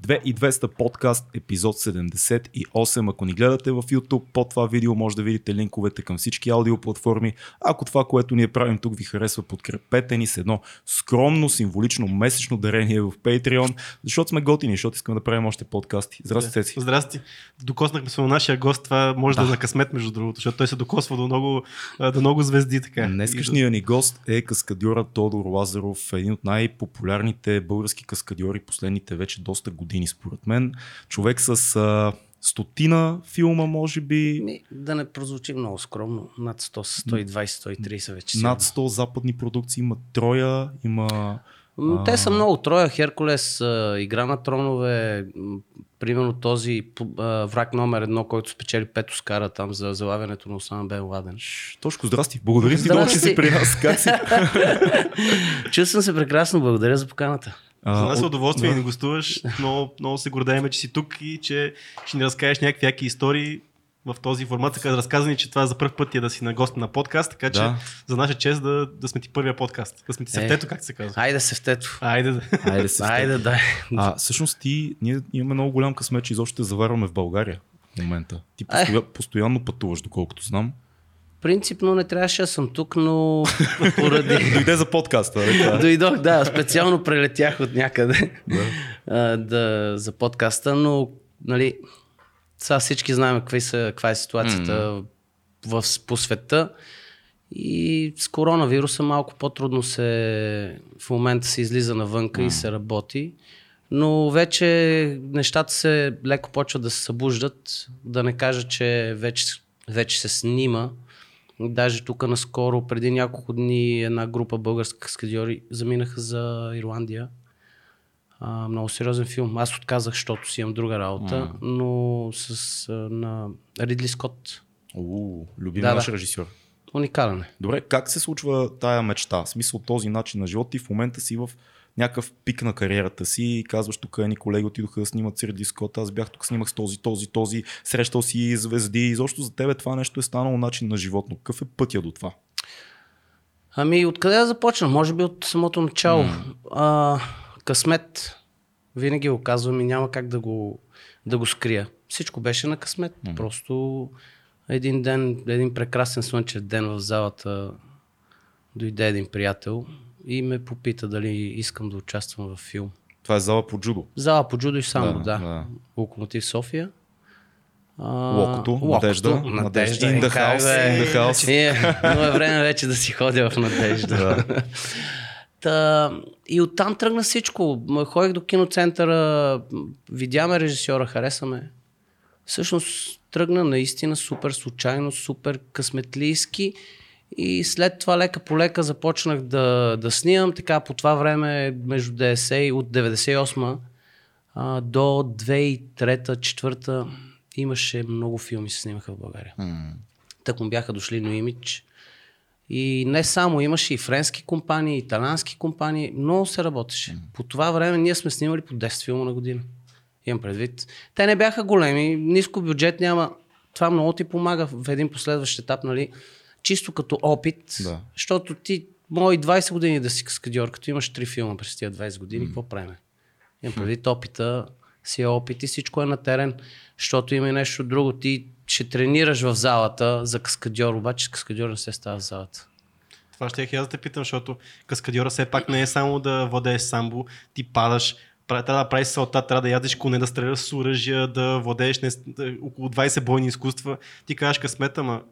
2200 подкаст, епизод 78. Ако ни гледате в YouTube, под това видео може да видите линковете към всички аудиоплатформи. Ако това, което ние правим тук ви харесва, подкрепете ни с едно скромно, символично месечно дарение в Patreon, защото сме готини, защото искаме да правим още подкасти. Здрасти, Цеци. Здрасти. Докоснахме се на нашия гост. Това може да, да е на късмет, между другото, защото той се докосва до много, до много звезди. Така. Днескашният ни гост е каскадьора Тодор Лазаров, един от най-популярните български каскадьори последните вече доста години, според мен. Човек с а, стотина филма, може би. Ми, да не прозвучи много скромно. Над 100, 120, 130 вече. Над 100 западни продукции. Има Троя, има... Те са много. Троя, Херкулес, Игра на тронове, примерно този враг номер едно, който спечели пет Оскара там за залавянето на Осама Бен Ладен. Точно, здрасти. Благодаря ти, че си при нас. Как си? Чувствам се прекрасно. Благодаря за поканата. За нас е удоволствие да ни гостуваш. Много, много се гордеем, че си тук и че ще ни разкажеш някакви яки истории в този формат. Така разказани, че това за първ път е да си на гост на подкаст, така че да. за наша чест да, да сме ти първия подкаст. Да сме ти севтето, е, как се казва. Айде севтето. Айде да. Айде, севтето. Айде да. А, всъщност ти, ние имаме много голям късмет, че изобщо те заварваме в България в момента. Ти постоя, постоянно пътуваш, доколкото знам. Принципно не трябваше да съм тук, но поради... Дойде за подкаста. Да? Дойдох, да. Специално прелетях от някъде да. А, да, за подкаста, но нали, сега всички знаем какви са, каква е ситуацията в, по света. И с коронавируса малко по-трудно се в момента се излиза навънка и се работи. Но вече нещата се леко почват да се събуждат. Да не кажа, че вече, вече се снима. Даже тук наскоро, преди няколко дни, една група български каскадьори заминаха за Ирландия. А, много сериозен филм. Аз отказах, защото си имам друга работа, mm. но с а, на Ридли Скотт. Любим да, наш да. режисьор. Уникален е. Добре, как се случва тая мечта? В смисъл този начин на живота и в момента си в някакъв пик на кариерата си и казваш тук едни колеги отидоха да снимат Сирди Скот, аз бях тук, снимах с този, този, този, срещал си звезди и защо за тебе това нещо е станало начин на живот, но какъв е пътя до това? Ами откъде да започна? Може би от самото начало. Mm. А, късмет. Винаги го казвам и няма как да го, да го скрия. Всичко беше на късмет. Mm. Просто един ден, един прекрасен слънчев ден в залата дойде един приятел и ме попита дали искам да участвам в филм. Това е зала по джудо. Зала по джудо и само, да. да. да. Локомотив София. А, локото, Надежда, Надежда, in the house, in the house. Ние, но е време вече да си ходя в Надежда. да. Та, и оттам тръгна всичко. Ходих до киноцентъра, видяме режисьора, харесаме. Всъщност тръгна наистина супер случайно, супер късметлийски и след това лека по лека започнах да, да снимам. Така по това време между 90 от 98 а, до 2003-2004 имаше много филми се снимаха в България. Mm. Так му бяха дошли на имидж. И не само, имаше и френски компании, и италянски компании, много се работеше. Mm. По това време ние сме снимали по 10 филма на година. Имам предвид. Те не бяха големи, ниско бюджет няма. Това много ти помага в един последващ етап, нали? Чисто като опит, да. защото ти мои 20 години да си каскадьор, като имаш 3 филма през тия 20 години, mm. какво правим? Имам предвид опита, си е опит и всичко е на терен, защото има и нещо друго. Ти ще тренираш в залата за каскадьор, обаче каскадьор не се става в залата. Това ще я да те питам, защото каскадьора все пак не е само да владееш самбо, ти падаш, трябва да правиш салта, трябва да ядеш коне, да стреляш с оръжия, да владееш не, около 20 бойни изкуства. Ти кажеш късмета, ама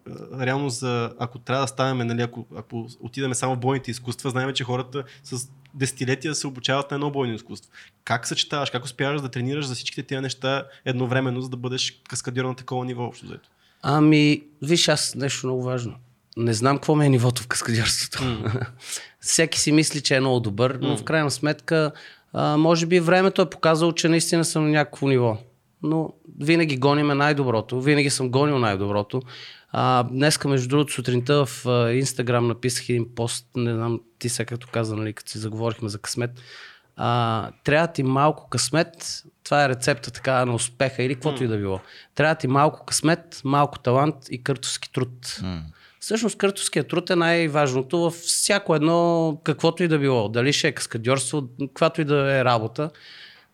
реално за, ако трябва да ставаме, нали, ако, ако отидеме само в бойните изкуства, знаем, че хората с десетилетия се обучават на едно бойно изкуство. Как съчетаваш, как успяваш да тренираш за всичките тези неща едновременно, за да бъдеш каскадьор на такова ниво общо взето? Ами, виж, аз нещо много важно. Не знам какво ми е нивото в каскадьорството. Mm. Всеки си мисли, че е много добър, но mm. в крайна сметка а, може би времето е показало, че наистина съм на някакво ниво. Но винаги гониме най-доброто. Винаги съм гонил най-доброто. А, днеска, между другото, сутринта в Инстаграм написах един пост, не знам, ти сега като каза, нали, като си заговорихме за късмет. А, трябва ти малко късмет, това е рецепта така на успеха или каквото mm. и да било. Трябва ти малко късмет, малко талант и къртовски труд. Mm. Всъщност къртовският труд е най-важното във всяко едно, каквото и да било. Дали ще е каскадьорство, каквато и да е работа.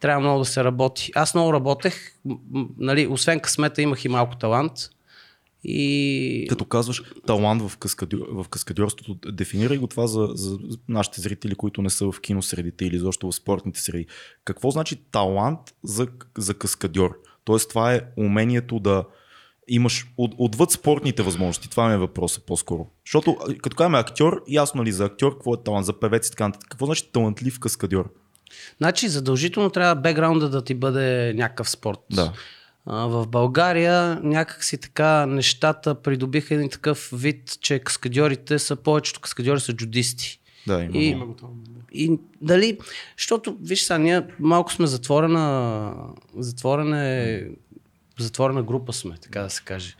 трябва много да се работи. Аз много работех, нали, освен късмета имах и малко талант. И Като казваш талант в каскадьорството, дефинирай го това за, за нашите зрители, които не са в киносредите или защо в спортните среди. Какво значи талант за, за каскадьор? Тоест това е умението да имаш от, отвъд спортните възможности. Това ми е въпросът по-скоро. Защото като казваме актьор, ясно ли за актьор, какво е талант, за певец и така нататък. Какво значи талантлив каскадьор? Значи задължително трябва бекграунда да ти бъде някакъв спорт. Да. А, в България някак си така нещата придобиха един такъв вид, че каскадьорите са, повечето каскадьори са джудисти. Да, има. И- Има. И дали, защото, виж сега, ние малко сме затворена, затворена, затворена група сме, така да се каже.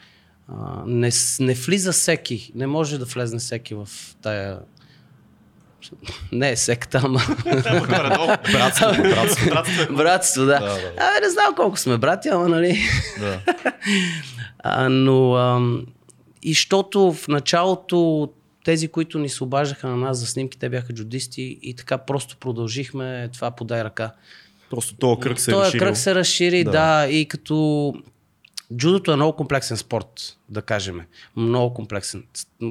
А, не, не влиза всеки, не може да влезне всеки в тая... Не е секта, ама. Братство, братство. Братство е братство, да. Да, да. Абе, не знам колко сме брати, ама нали... да. А, но ам, и защото в началото тези, които ни се обаждаха на нас за снимки, те бяха джудисти и така просто продължихме това подай ръка. Просто този кръг се е Този разширил. кръг се разшири, Да. да. и като джудото е много комплексен спорт, да кажем. Много комплексен.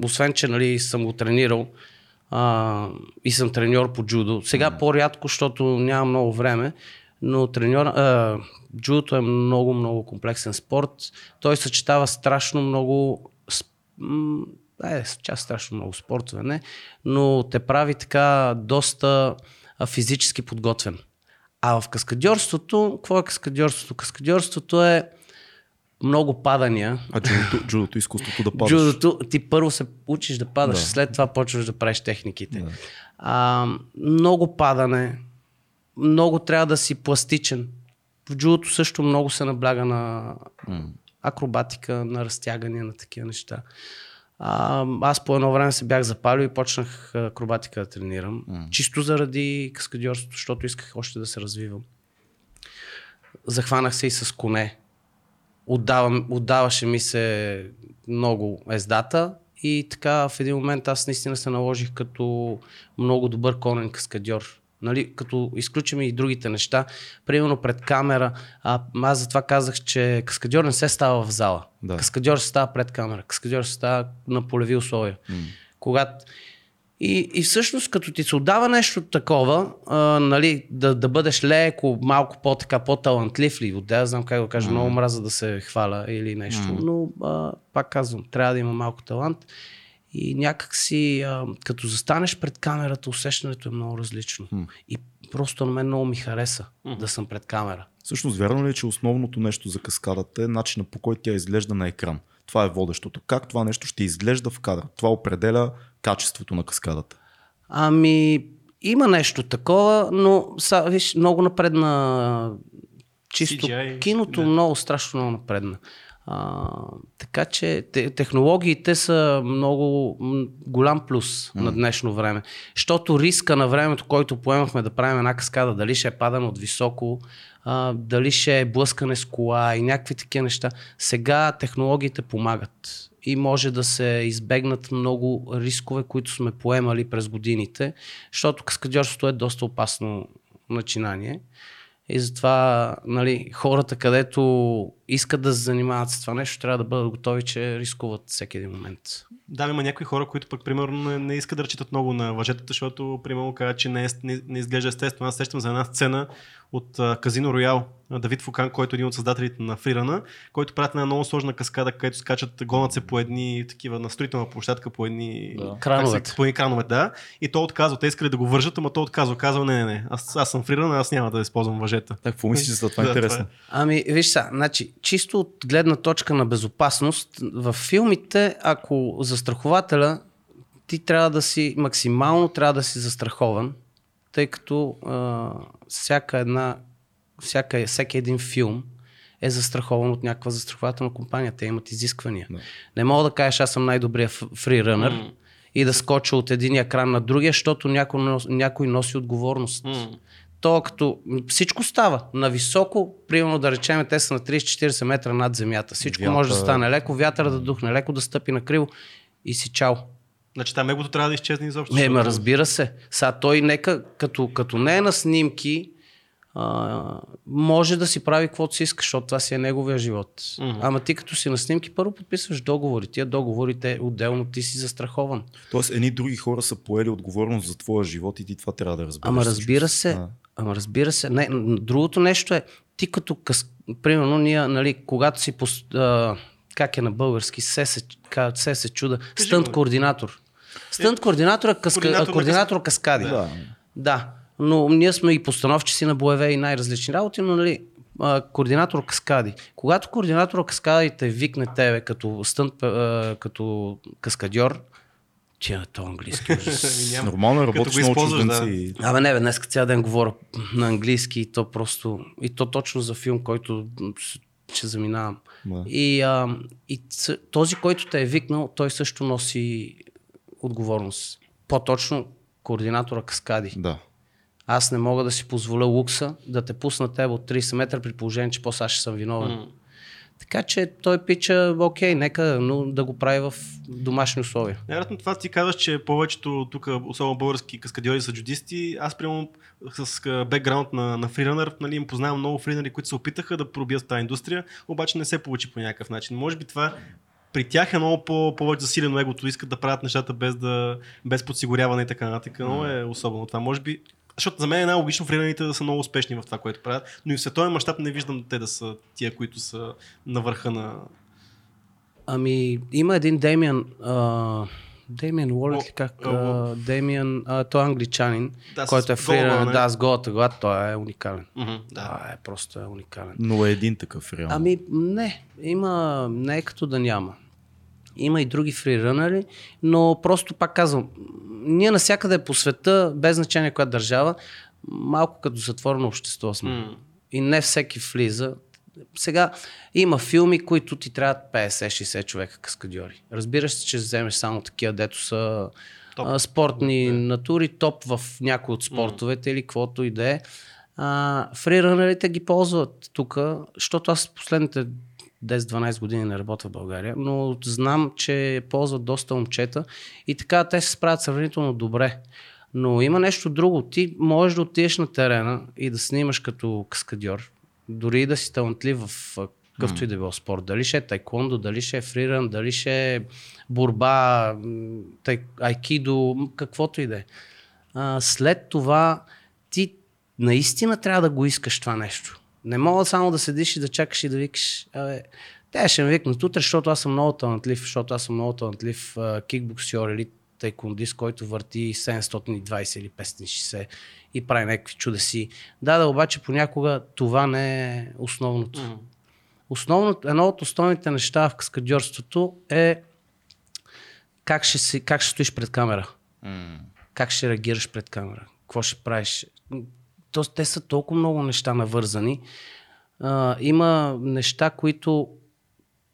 Освен, че нали, съм го тренирал а, и съм треньор по джудо. Сега по-рядко, защото нямам много време, но треньор, а, джудото е много, много комплексен спорт. Той съчетава страшно много е, част страшно много спортове, не, но те прави така доста физически подготвен. А в каскадьорството, какво е каскадьорството? Каскадьорството е много падания. А джудото, джудото изкуството да падаш. Джудото, ти първо се учиш да падаш, Да. след това почваш да правиш техниките. Да. А, много падане, много трябва да си пластичен. В джудото също много се набляга на акробатика, на разтягания, на такива неща. А, аз по едно време се бях запалил и почнах акробатика да тренирам. Чисто заради каскадьорството, защото исках още да се развивам. Захванах се и с коне. Отдавам, отдаваше ми се много ездата и така в един момент аз наистина се наложих като много добър конен каскадьор. Нали, като изключим и другите неща, примерно пред камера, а, аз затова казах, че каскадьор не се става в зала. Да. Каскадьор се става пред камера, каскадьор се става на полеви условия. Когато и, и всъщност, като ти се отдава нещо такова, а, нали, да, да бъдеш леко, малко по-така, по-талантлив ли, отдя, знам как да го кажа, много мраза да се хваля или нещо, но а, пак казвам, трябва да има малко талант. И някак си, а, като застанеш пред камерата, усещането е много различно. И просто на мен много ми хареса да съм пред камера. Всъщност, вярно ли е, че основното нещо за каскадата е начина по който тя изглежда на екран? Това е водещото. Как това нещо ще изглежда в кадър? Това определя качеството на каскадата. Ами, има нещо такова, но са, виж, много напредна чисто CGI, киното да. много страшно много напредна. А, така че те, технологиите са много голям плюс mm. на днешно време. Защото риска на времето, който поемахме да правим една каскада, дали ще е падане от високо, а, дали ще е блъскане с кола и някакви такива неща, сега технологиите помагат и може да се избегнат много рискове, които сме поемали през годините, защото каскадьорството е доста опасно начинание. И затова нали, хората, където искат да се занимават с това нещо, трябва да бъдат готови, че рискуват всеки един момент. Да, има някои хора, които пък, примерно, не, не искат да разчитат много на въжетата, защото, примерно, казват, че не, е, не, не изглежда естествено. Аз сещам за една сцена от Казино Роял, Давид Фукан, който е един от създателите на Фрирана, който правят една много сложна каскада, където скачат, гонят се по едни такива на строителна площадка, по едни Да. Крановете. По едни кранове, да. И той отказва. Те искали да го вържат, ама той отказва. Казва, не, не, не. Аз, аз съм Фрирана, аз няма да използвам въжета. Так, какво мислиш за това? Да, Интересно. това Ами, виж сега, значи, чисто от гледна точка на безопасност, в филмите, ако застрахователя, ти трябва да си максимално трябва да си застрахован, тъй като а, всяка една, всяка, всеки един филм е застрахован от някаква застрахователна компания. Те имат изисквания. Да. Не мога да кажеш, аз съм най-добрия фриранър М. и да скоча от един екран на другия, защото някой, някой носи отговорност. М. То като всичко става на високо, примерно да речем, те са на 30-40 метра над земята. Всичко Вятър. може да стане леко, вятър да духне, леко да стъпи на криво и си чао. Значи там егото трябва да изчезне изобщо. Не, ма разбира се. Сега той нека, като, като не е на снимки, а, може да си прави каквото си иска, защото това си е неговия живот. Мгм. Ама ти като си на снимки, първо подписваш договори. Тия договорите отделно ти си застрахован. Тоест, едни други хора са поели отговорност за твоя живот и ти това трябва да разбереш. Ама разбира се, А, ама разбира се. Не, другото нещо е, ти като къс... Примерно ние, нали, когато си пос... а, как е на български, се се, се, се чуда, стънт координатор. Стънт координатор е каска... Координатор на каскади. Да. Да, но ние сме и постановчици на боеве и най-различни работи, но нали, координатор каскади. Когато координатор каскади те викне тебе като стънт, като каскадьор, че е то английски ужас. Няма. Нормално е, работиш много използваш, да. чужденци. Абе не, бе, днес цял ден говоря на английски и то просто, и то точно за филм, който ще заминавам. Да. И, а, и този, който те е викнал, той също носи отговорност. По-точно координатора каскади. Да. Аз не мога да си позволя лукса да те пусна теб от 30 метра при положение, че после аз ще съм виновен. М. Така че той пича, окей, нека но да го прави в домашни условия. Най-вероятно това ти казваш, че повечето тук, особено български каскадьори са джудисти. Аз, примерно, с бекграунд на, на фрирънър, нали, им познавам много фрирънъри, които се опитаха да пробият тази индустрия, обаче не се получи по някакъв начин. Може би това при тях е много по- повече засилено егото, искат да правят нещата без, да, без подсигуряване и така нататък. Много е особено това. Може би защото за мен е най-логично фрираните да са много успешни в това, което правят, но и в световен мащаб не виждам те да са тия, които са на върха на... Ами, има един Демиан, а, Демиан Уолет ли как? О, А, Демиан, а, той е англичанин, Да, който е фриран, да, с голата глава, той е уникален. Мгм, да. Да, е просто е уникален. Но е един такъв реално. Ами не, има, не е като да няма. Има и други фрирънери, но просто пак казвам, ние навсякъде по света, без значение коя държава, малко като затворено общество сме. М. И не всеки влиза. Сега има филми, които ти трябват 50-60 човека каскадьори. Разбираш се, че вземеш само такива, дето са Топ. а, спортни натури, топ в някои от спортовете или каквото и да е. А, фриранерите ги ползват тук, защото аз последните 10-12 години не работя в България, но знам, че ползват доста момчета и така те се справят сравнително добре. Но има нещо друго. Ти можеш да отидеш на терена и да снимаш като каскадьор, дори да си талантлив в какъвто и да било спорт. Дали ще е тайкондо, дали ще е фриран, дали ще е борба, тай, айкидо, каквото и да е. След това ти наистина трябва да го искаш това нещо. Не мога само да седиш и да чакаш и да викаш, абе, те ще ме викнат утре, защото аз съм много талантлив, защото аз съм много талантлив кикбоксер или тайкондист, който върти 720 или 560 и прави някакви чудеси. Да, да, обаче понякога това не е основното. М. Основно, едно от основните неща в каскадьорството е как ще, си, как ще стоиш пред камера. Как ще реагираш пред камера. Какво ще правиш. Тоест, те са толкова много неща навързани. А, има неща, които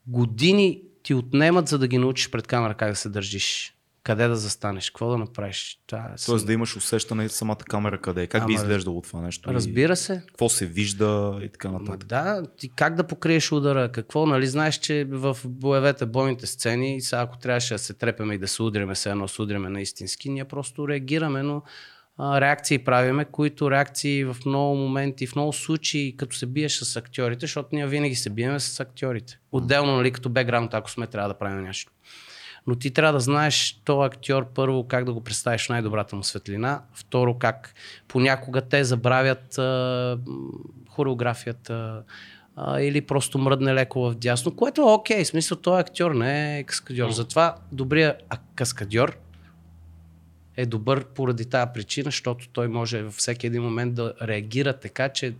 години ти отнемат, за да ги научиш пред камера как да се държиш. Къде да застанеш, какво да направиш. Това е Тоест да имаш усещане самата камера къде е. Как би Ама, изглеждало това нещо? Разбира се. Какво се вижда и така нататък. да, ти как да покриеш удара? Какво, нали знаеш, че в боевете, бойните сцени, сега ако трябваше да се трепеме и да се удриме, се едно се удриме на истински, ние просто реагираме, но а, реакции правиме, които реакции в много моменти, в много случаи, като се биеш с актьорите, защото ние винаги се биеме с актьорите. Отделно, нали, като бекграунд, ако сме, трябва да правим нещо. Но ти трябва да знаеш този актьор първо как да го представиш в най-добрата му светлина, второ как понякога те забравят а, хореографията а, или просто мръдне леко в дясно, което е окей, в смисъл той актьор не е каскадьор. Затова добрият а- каскадьор е добър поради тази причина, защото той може във всеки един момент да реагира така, че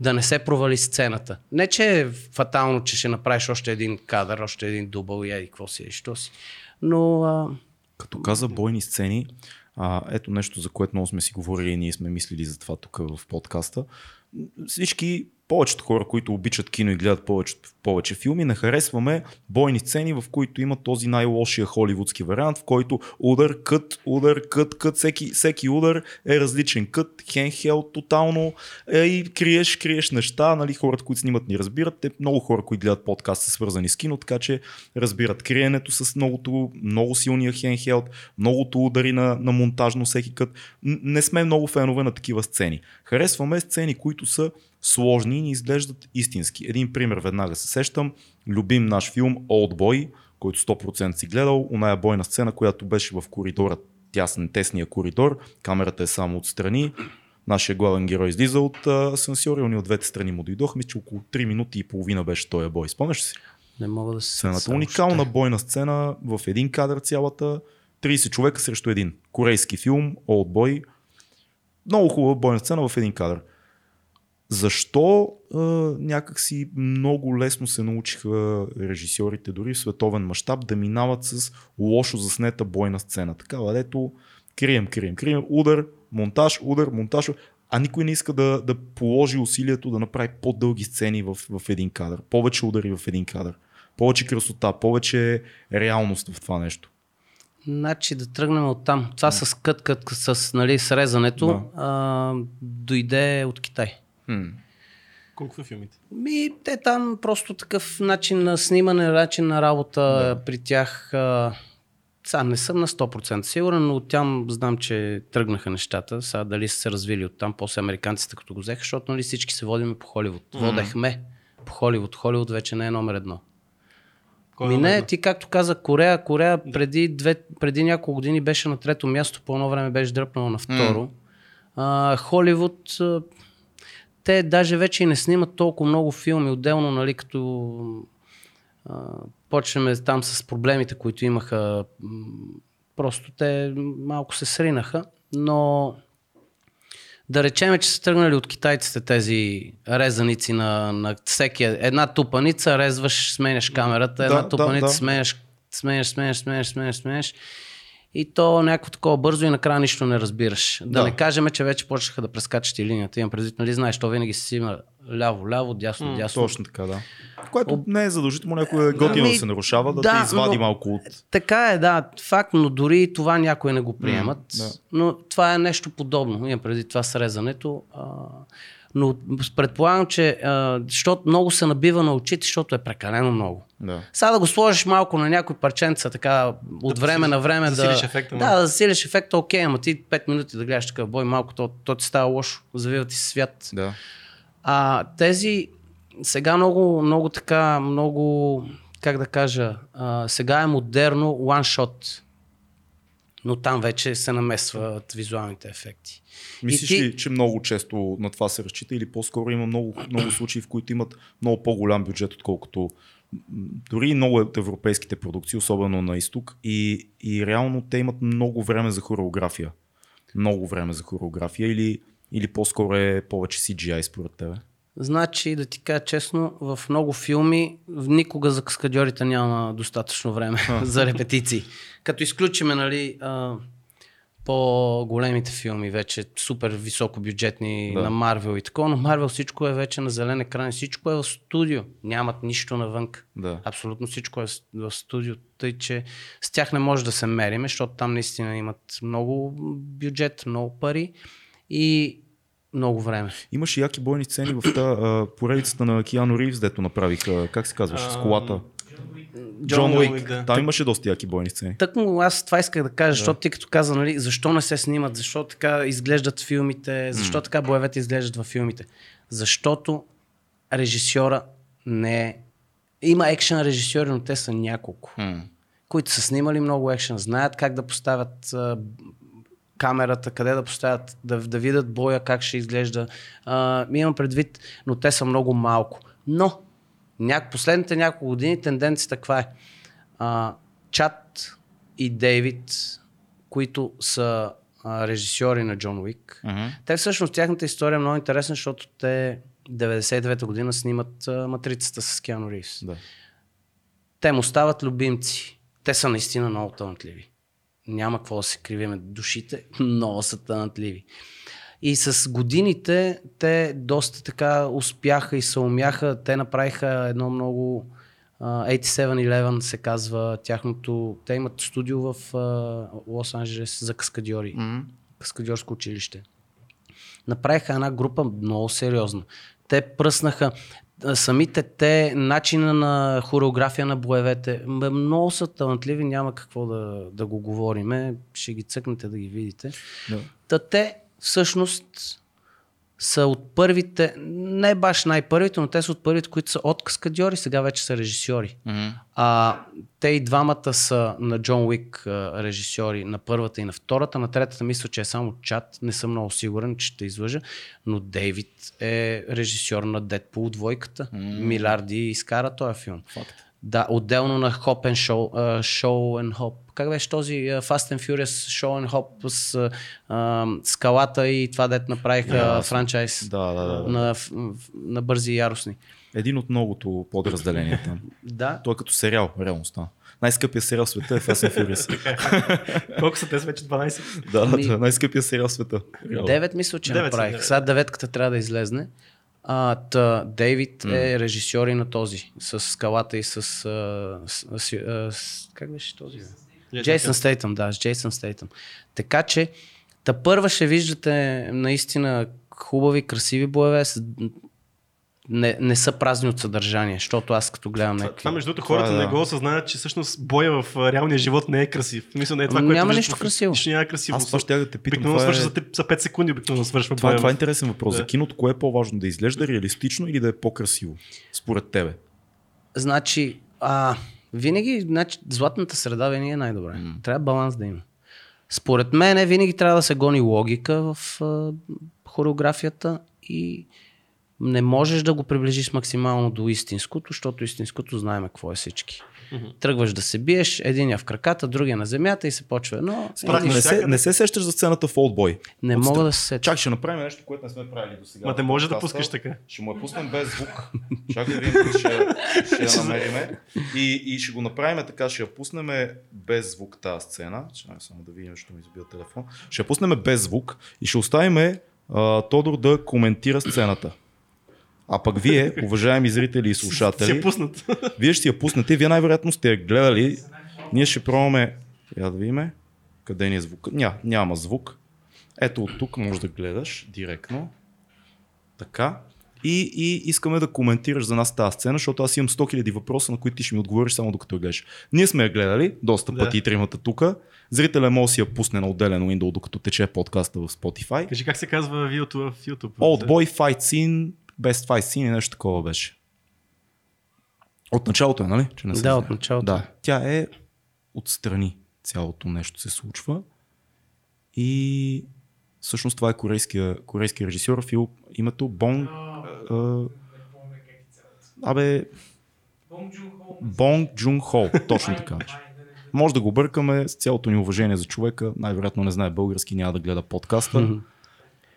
да не се провали сцената. Не, че е фатално, че ще направиш още един кадър, още един дубъл и еди, какво си, еди, що си. Но а, Като каза бойни сцени, а, ето нещо, за което много сме си говорили и ние сме мислили за това тук в подкаста. Всички повечето хора, които обичат кино и гледат повече, повече филми, не харесваме бойни сцени, в които има този най-лошия холивудски вариант, в който удар, кът, удар, кът, кът, всеки, всеки удар е различен кът, хенхел, тотално е, и криеш, криеш неща, нали, хората, които снимат ни разбират, те много хора, които гледат подкаст са свързани с кино, така че разбират криенето с многото, много силния хенхелт, многото удари на, на монтажно всеки кът. Не сме много фенове на такива сцени. Харесваме сцени, които са сложни и ни изглеждат истински. Един пример веднага се сещам. Любим наш филм Old Boy, който 100% си гледал. Оная бойна сцена, която беше в коридора, тясен, тесния коридор. Камерата е само отстрани. Нашия главен герой излиза от асансьора и от двете страни му дойдохме, че около 3 минути и половина беше този бой. Спомняш си? Не мога да се Сцената. Уникална бойна сцена в един кадър цялата. 30 човека срещу един. Корейски филм, Old Boy. Много хубава бойна сцена в един кадър. Защо а, някакси много лесно се научиха режисьорите, дори в световен мащаб, да минават с лошо заснета бойна сцена? Такава, дето крием, крием, крием, удар, монтаж, удар, монтаж, а никой не иска да, да положи усилието да направи по-дълги сцени в, в един кадър, повече удари в един кадър, повече красота, повече реалност в това нещо. Значи да тръгнем от там. Това с кът, кът с нали, срезането Да. а, дойде от Китай. Колко са филмите? Ми, те там просто такъв начин на снимане, начин на работа да. при тях. А, сега не съм на 100% сигурен, но оттам знам, че тръгнаха нещата. Сега дали са се развили оттам, после американците като го взеха, защото нали, всички се водиме по Холивуд. Водехме по Холивуд. Холивуд вече не е номер едно. Кой е Ми не, едно? ти както каза, Корея, Корея преди, две, преди няколко години беше на трето място, по едно време беше дръпнала на второ. А, Холивуд, те даже вече и не снимат толкова много филми, отделно, нали, като а, почнем там с проблемите, които имаха. Просто те малко се сринаха, но да речем, че са тръгнали от китайците тези резаници на, на всеки. Една тупаница, резваш, сменяш камерата, една да, тупаница, да. сменяш, сменяш, сменяш, сменяш, сменяш, сменяш. И то някакво такова бързо и накрая нищо не разбираш. Да, Да. не кажем, че вече почнаха да прескачат и линията. Имам предвид, нали знаеш, то винаги си има ляво, ляво, дясно, дясно. Точно така, да. Което не е задължително, някой е готино Ами, да се нарушава, да, да, те извади но- малко от... Така е, да, факт, но дори и това някои не го приемат. М, да. Но това е нещо подобно. Имам преди това срезането. А, но предполагам, че а, защото много се набива на очите, защото е прекалено много. Да. Сега да го сложиш малко на някой парченца, така от време на време да. засилиш ефекта. Да, да засилиш ефекта, окей, ама ти 5 минути да гледаш такъв бой, малко, то, то ти става лошо, завива ти свят. Да. А тези сега много, много така, много, как да кажа, а, сега е модерно one shot. Но там вече се намесват визуалните ефекти. Мислиш ти- ли, че много често на това се разчита или по-скоро има много, много случаи, в които имат много по-голям бюджет, отколкото дори и много от европейските продукции, особено на изток, и, и реално те имат много време за хореография. Много време за хореография или, или по-скоро е повече CGI според тебе? Значи, да ти кажа честно, в много филми никога за каскадьорите няма достатъчно време за репетиции. Като изключиме, нали, по-големите филми, вече супер високо бюджетни Да. на Марвел и такова, но Марвел всичко е вече на зелен екран, всичко е в студио, нямат нищо навън. Да. Абсолютно всичко е в студио, тъй че с тях не може да се мерим, защото там наистина имат много бюджет, много пари и много време. Имаше яки бойни сцени в та, поредицата на Киано Ривз, дето направиха, как се казваше, с колата. Джон Уик, да. Там имаше доста яки бойни сцени. Тък му аз това исках да кажа, защото ти като каза, нали, защо не се снимат, защо така изглеждат филмите, защо така боевете изглеждат във филмите. Защото режисьора не е... Има екшен режисьори, но те са няколко, които са снимали много екшен, знаят как да поставят а, камерата, къде да поставят, да, да видят боя, как ще изглежда. А, имам предвид, но те са много малко. Но, ня... последните няколко години тенденцията каква е? А, Чат и Дейвид, които са а, режисьори на Джон Уик, те всъщност тяхната история е много интересна, защото те 99-та година снимат а, Матрицата с Киано Ривз. Да. Те му стават любимци. Те са наистина много талантливи. Няма какво да се кривиме. Душите много са талантливи. И с годините те доста така успяха и се умяха. Те направиха едно много... Uh, 8711 се казва тяхното... Те имат студио в Лос Анджелес за каскадьори. М. Каскадьорско училище. Направиха една група много сериозна. Те пръснаха самите те, начина на хореография на боевете, много са талантливи, няма какво да, да го говориме, ще ги цъкнете да ги видите. Да. Та те всъщност са от първите, не баш най-първите, но те са от първите, които са от каскадьори, сега вече са режисьори. М. А, те и двамата са на Джон Уик режисьори на първата и на втората. На третата мисля, че е само чат. Не съм много сигурен, че ще излъжа. Но Дейвид е режисьор на Дедпул двойката. Милиарди изкара този филм. Факт. Да, отделно на Hop and Show, uh, Show and Hop. Как беше този uh, Fast and Furious Show and Hop с uh, скалата и това дет направиха Да, франчайз Да, да, да. да. на, на бързи и яростни. Един от многото подразделения там. Да, Той е като сериал, реално става. Най-скъпия сериал в света е Fast and Furious. Колко са те са вече 12? да, да, най-скъпия сериал в света. Реално. Девет мисля, че направих. Сега деветката трябва да излезне. А, та, Дейвид е режисьор и на този. С скалата и с... А, с, а, с как беше този? Джейсън Стейтъм, да, с Джейсън Стейтъм. Така че, та първа ще виждате наистина хубави, красиви боеве. С... Не, не са празни от съдържание, защото аз като гледам Това, някакви... това между другото Това е, хората да. не го осъзнават, че всъщност боя в реалния живот не е красив. Мисля, не е това, което Няма нищо в- красиво. Нищо няма красиво. Аз това ще да те питам. Обикновено Това е, за, за 5 секунди, обикновено свършва това, е, боя. това е интересен въпрос. Да. За киното, кое е по-важно? Да изглежда реалистично или да е по-красиво? Според тебе. Значи, а, винаги, значи, златната среда винаги е най-добре. Mm. Трябва баланс да има. Според мен винаги трябва да се гони логика в а, хореографията и не можеш да го приближиш максимално до истинското, защото истинското знаем какво е всички. Mm-hmm. Тръгваш да се биеш, единия в краката, другия на земята и се почва едно. Прах един- Не се, не се сещаш за сцената в Олдбой. Не мога да се сетя. Чак, ще направим нещо, което не сме правили до сега. Ма не може да пускаш така. Ще му я пуснем без звук. Чакай да видим, ще, ще я намериме. И, и ще го направим така, ще я пуснем без звук тази сцена. Чакай само да видим, защото ми избил телефон. Ще я пуснем без звук и ще оставим Тодор да коментира сцената. А пък вие, уважаеми зрители и Си слушатели, пуснат. вие ще си я пуснете, вие най-вероятно сте я гледали. Ние ще пробваме. Я да видим. Къде ни е звук? Ня, няма звук. Ето от тук можеш да гледаш директно. Така. И, и искаме да коментираш за нас тази сцена, защото аз имам 100 000 въпроса, на които ти ще ми отговориш само докато я гледаш. Ние сме я гледали, доста Да. пъти тримата тук. Зрителя може да си я пусне на отделен Windows, докато тече подкаста в Spotify. Кажи как се казва видеото в YouTube. Old Boy Fight Scene, Best Fight Scene и нещо такова беше. От началото е, нали? Че не Да, знае. от началото. Да. Тя е отстрани. Цялото нещо се случва. И всъщност това е корейския, корейския режисьор. Фил, името Бонг... А, абе... Бонг Джун Хо. Точно така. Може да го бъркаме с цялото ни уважение за човека. Най-вероятно не знае български, няма да гледа подкаста. Мгм.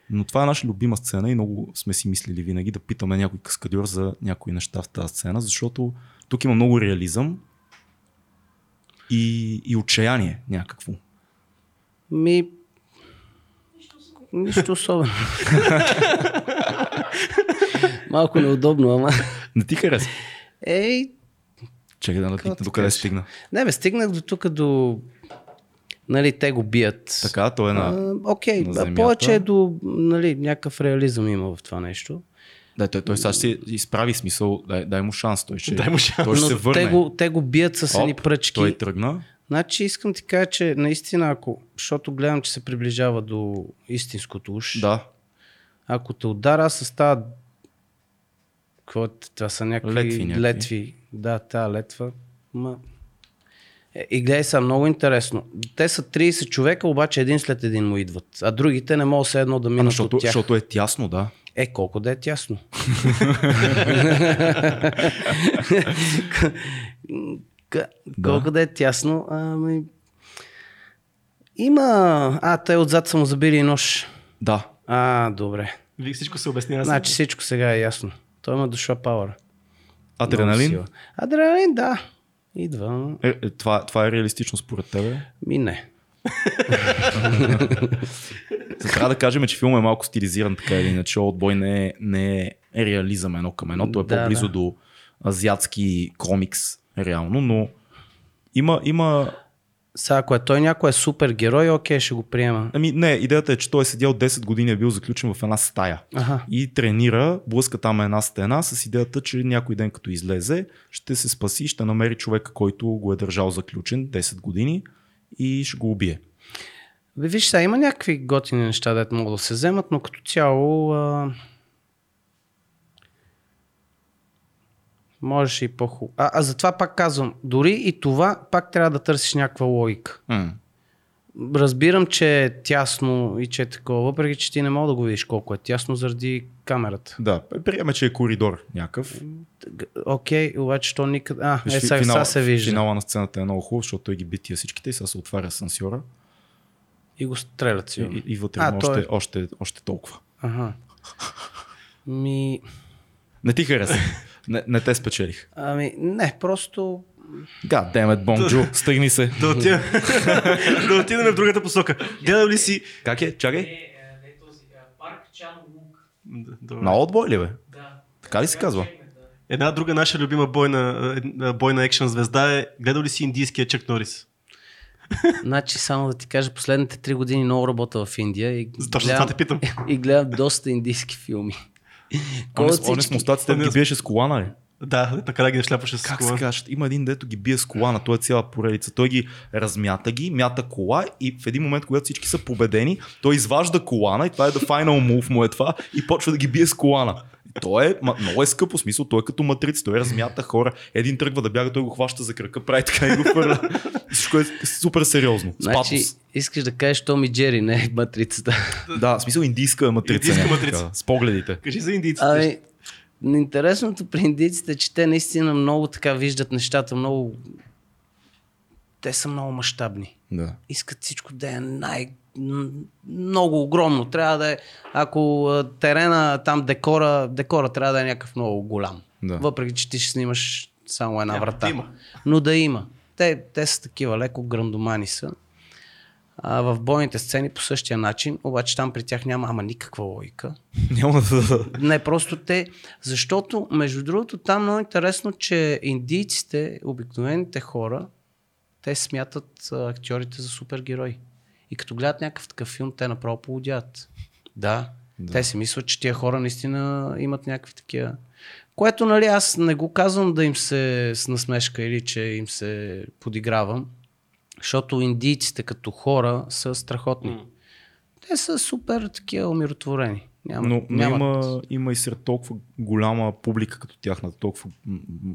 Но това е наша любима сцена и много сме си мислили винаги да питаме някой каскадьор за някои неща в тази сцена, защото тук има много реализъм и, и отчаяние някакво. Ми... Нищо особено. Малко неудобно, ама... Не ти хареса? Ей, Чакай да натикна ти до къде стигна. не бе, стигнах до тук до... Нали, те го бият. Така, той е на... А, Окей, на земята. повече е до... Нали, някакъв реализъм има в това нещо. Да, той, той сега ще се изправи смисъл, дай, дай му шанс, той ще, Дай му шанс. той ще се върне. те го, те го бият с едни пръчки. Той тръгна. Значи искам ти кажа, че наистина, ако, защото гледам, че се приближава до истинското уж, Да. ако те удара с тази... Какво е? Това са някакви Летви летви. някакви. летви. Да, тази летва. Ма... И гледай са много интересно. Те са 30 човека, обаче един след един му идват. А другите не могат все едно да минат защото, от тях. защото е тясно, да. Е, колко да е тясно. Колко да е тясно. Ами... Има... А, те отзад са му забили нож. Да. А, добре. Вие всичко се обяснява. Значи всичко сега е ясно. Той има дошла пауър. Адреналин. Адреналин, да. Идва. Е, е, това, това е реалистично според тебе. Ми не. Трябва да кажем, че филмът е малко стилизиран така или иначе. Отбой не е, не е реализъм едно към едно. Той е Да, по-близо да. до азиатски комикс, реално, но има, има Сега, ако е той някой е супер герой, окей, ще го приема. Ами не, идеята е, че той е седял 10 години, е бил заключен в една стая. Аха. И тренира, блъска там една стена с идеята, че някой ден като излезе, ще се спаси, ще намери човека, който го е държал заключен 10 години и ще го убие. Бе, виж сега, има някакви готини неща, дето могат да се вземат, но като цяло а... можеш и по-хубаво. А, а затова пак казвам, дори и това пак трябва да търсиш някаква логика. М. Разбирам, че е тясно и че е такова, въпреки че ти не мога да го видиш колко е тясно заради камерата. Да, приема, че е коридор някакъв. Окей, обаче то никъде... А, е, сега, сега се вижда. Финала на сцената е много хубав, защото той ги би тия всичките и сега се отваря асансьора И го стрелят си. и, и вътре А, още, е- още, още толкова. Ага. Ми... Не ти хареса. не, не те спечелих. Ами, не, просто... God damn it, Бонджо, стъгни се. Да, отида, да отидем в другата посока. Гледал ли си... Как е? Чакай. не този парк Чан Лук. На отбой ли бе? Да. Така ли се казва? Една друга наша любима бойна, е, бойна екшен звезда е... Гледал ли си индийския Чак Норис? Значи, само да ти кажа, последните три години много работя в Индия и Точно за това те питам. и гледам доста индийски филми. Кой Он, от он е с мустаците ги биеше с колана ли? Да, накрая ги нашляпаше с Как се кола. казваш? Има един, дето ги бие с колана, той е цяла поредица. Той ги размята ги, мята кола и в един момент, когато всички са победени, той изважда колана и това е the final move му е това и почва да ги бие с колана. И Той е, много е скъпо, смисъл, той е като матрица, той размята хора. Един тръгва да бяга, той го хваща за крака, прави така и го хвърля. Всичко е супер сериозно. Значи, искаш да кажеш Том и Джери, не е матрицата. Да, в смисъл индийска матрица. Индийска матрица. С погледите. Кажи за индийците. Ами, интересното при индийците е, че те наистина много така виждат нещата, много... Те са много мащабни. Да. искат всичко да е най- много огромно. Трябва да е, ако терена, там декора, декора трябва да е някакъв много голям. Да. Въпреки, че ти ще снимаш само една Няма врата. да има. Но да има. Те, те са такива, леко грандомани са. А, в бойните сцени по същия начин, обаче там при тях няма ама никаква логика. Няма да... Не, просто те, защото между другото там много интересно, че индийците, обикновените хора, те смятат актьорите за супергерои. И като гледат някакъв такъв филм, те направо полудят. Да. да. Те си мислят, че тия хора наистина имат някакви такива. Което, нали, аз не го казвам да им се с насмешка или че им се подигравам, защото индийците като хора са страхотни. М. Те са супер такива умиротворени. Няма, Но, но нямат... има, има и сред толкова голяма публика като тяхната, толкова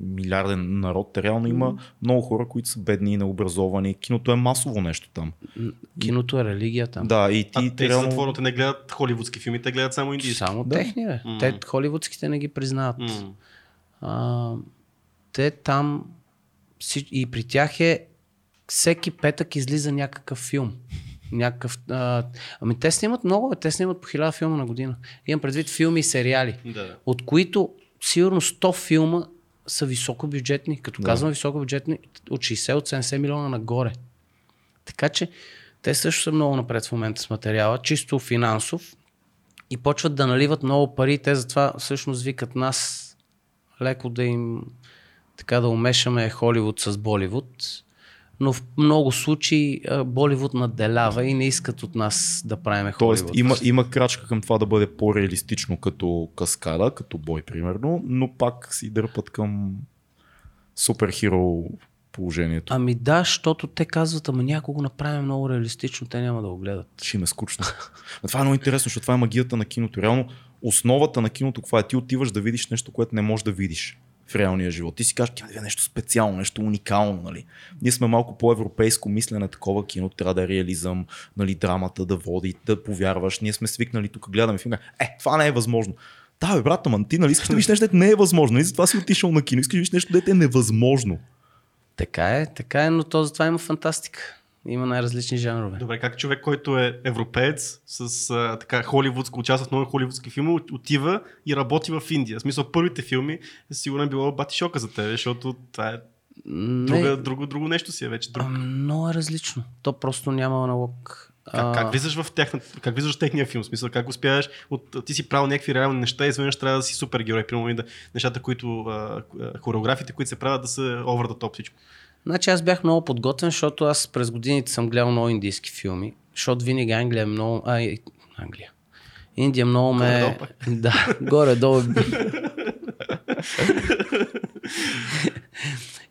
милиарден народ. Реално има много хора, които са бедни и необразовани. Киното е масово нещо там. Киното е религия там. Да, и ти, А ти те реално... затворното не гледат холивудски филми, те гледат само индийски. Само Да. техни, бе. М. Те холивудските не ги признават. М. А, те там и при тях е всеки петък излиза някакъв филм. Някакъв, а, ами те снимат много, те снимат по хиляда филма на година. Имам предвид филми и сериали, Да. от които сигурно 100 филма са високобюджетни. Като Да. казвам високобюджетни, от 60 от 70 милиона нагоре. Така че те също са много напред в момента с материала, чисто финансов и почват да наливат много пари. Те затова всъщност викат нас леко да им така да умешаме Холивуд с Боливуд. Но в много случаи Боливуд наделява и не искат от нас да правиме Тоест Холивуд. има, има крачка към това да бъде по-реалистично като каскада, като бой примерно, но пак си дърпат към суперхиро положението. Ами да, защото те казват, ама някой го направим много реалистично, те няма да го гледат. Ще им е скучно. Но това е много интересно, защото това е магията на киното. Реално основата на киното, каква е? Ти отиваш да видиш нещо, което не можеш да видиш в реалния живот. Ти си кажеш, има да видя нещо специално, нещо уникално. Нали? Ние сме малко по-европейско мислене, такова кино, трябва да е реализъм, нали, драмата да води, да повярваш. Ние сме свикнали тук, гледаме филм, е, това не е възможно. Да, бе, брат, ама ти нали искаш да видиш нещо, не е възможно. И затова си отишъл на кино. Искаш да видиш нещо, дето е невъзможно. Така е, така е, но то затова има фантастика. Има най-различни жанрове. Добре, как човек, който е европеец, с а, така холивудско, участва в много холивудски филми, от- отива и работи в Индия. В смисъл, първите филми сигурно е било бати шока за теб, защото това е Друга, друго, друго нещо си е вече. Друг. А, много е различно. То просто няма аналог. Как, как влизаш в тяхна, как влизаш в техния филм? В смисъл, как успяваш? От, ти си правил някакви реални неща изведнъж трябва да си супергерой. Примерно и да, нещата, които, а, хореографите, които се правят да са over the top всичко. Значи аз бях много подготвен, защото аз през годините съм гледал много индийски филми, защото винаги Англия е много... А, Англия. Индия много ме... Да, горе-долу.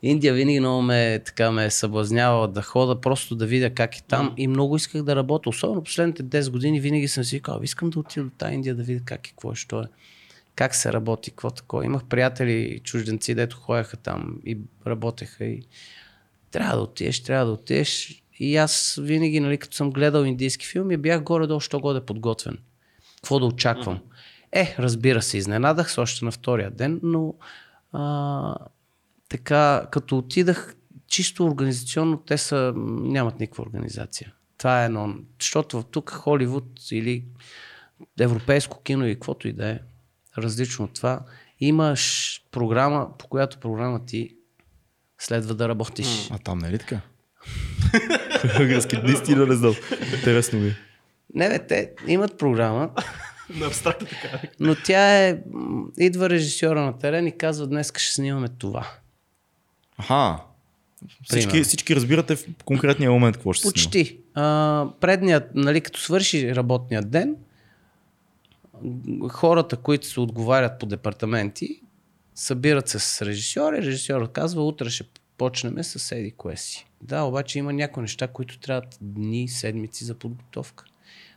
Индия винаги много ме, така, ме е съблазнявала да хода, просто да видя как е там mm. и много исках да работя. Особено последните 10 години винаги съм си казал, искам да отида до тази Индия да видя как е, какво е, що е, как се работи, какво такова. Имах приятели чужденци, дето ходяха там и работеха и трябва да отидеш, трябва да отидеш. И аз винаги, нали, като съм гледал индийски филми, бях горе-долу, що годе подготвен. Какво да очаквам. Mm-hmm. Е, разбира се, изненадах се още на втория ден, но а, така, като отидах чисто организационно, те са, нямат никаква организация. Това е едно. Защото тук Холивуд или европейско кино и каквото и да е, различно от това, имаш програма, по която програма ти следва да работиш. А там не е ли така? Наистина не знам. Интересно ми. Е. Не, бе, те имат програма. на абстракта така. Но тя е... Идва режисьора на терен и казва, днес ще снимаме това. Аха. Всички, всички разбирате в конкретния момент какво ще Почти. се Почти. предният, нали, като свърши работния ден, хората, които се отговарят по департаменти, събират се с режисьора и режисьорът казва, утре ще почнем с седи кое си. Да, обаче има някои неща, които трябват дни, седмици за подготовка.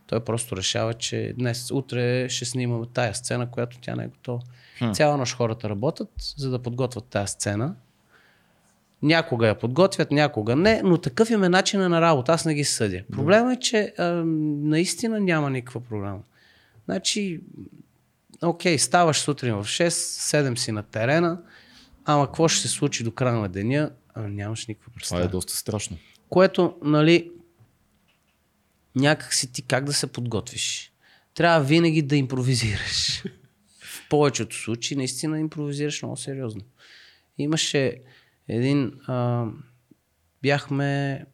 Той просто решава, че днес, утре ще снимаме тая сцена, която тя не е готова. Хм. Цяла нощ хората работят, за да подготвят тая сцена. Някога я подготвят, някога не, но такъв им е начина на работа. Аз не ги съдя. Проблемът е, че а, наистина няма никаква програма. Значи, окей, ставаш сутрин в 6, 7 си на терена, ама какво ще се случи до края на деня, а, нямаш никаква представа. Това е доста страшно. Което, нали, някак си ти как да се подготвиш. Трябва винаги да импровизираш. В повечето случаи наистина импровизираш много сериозно. Имаше един... А, бяхме...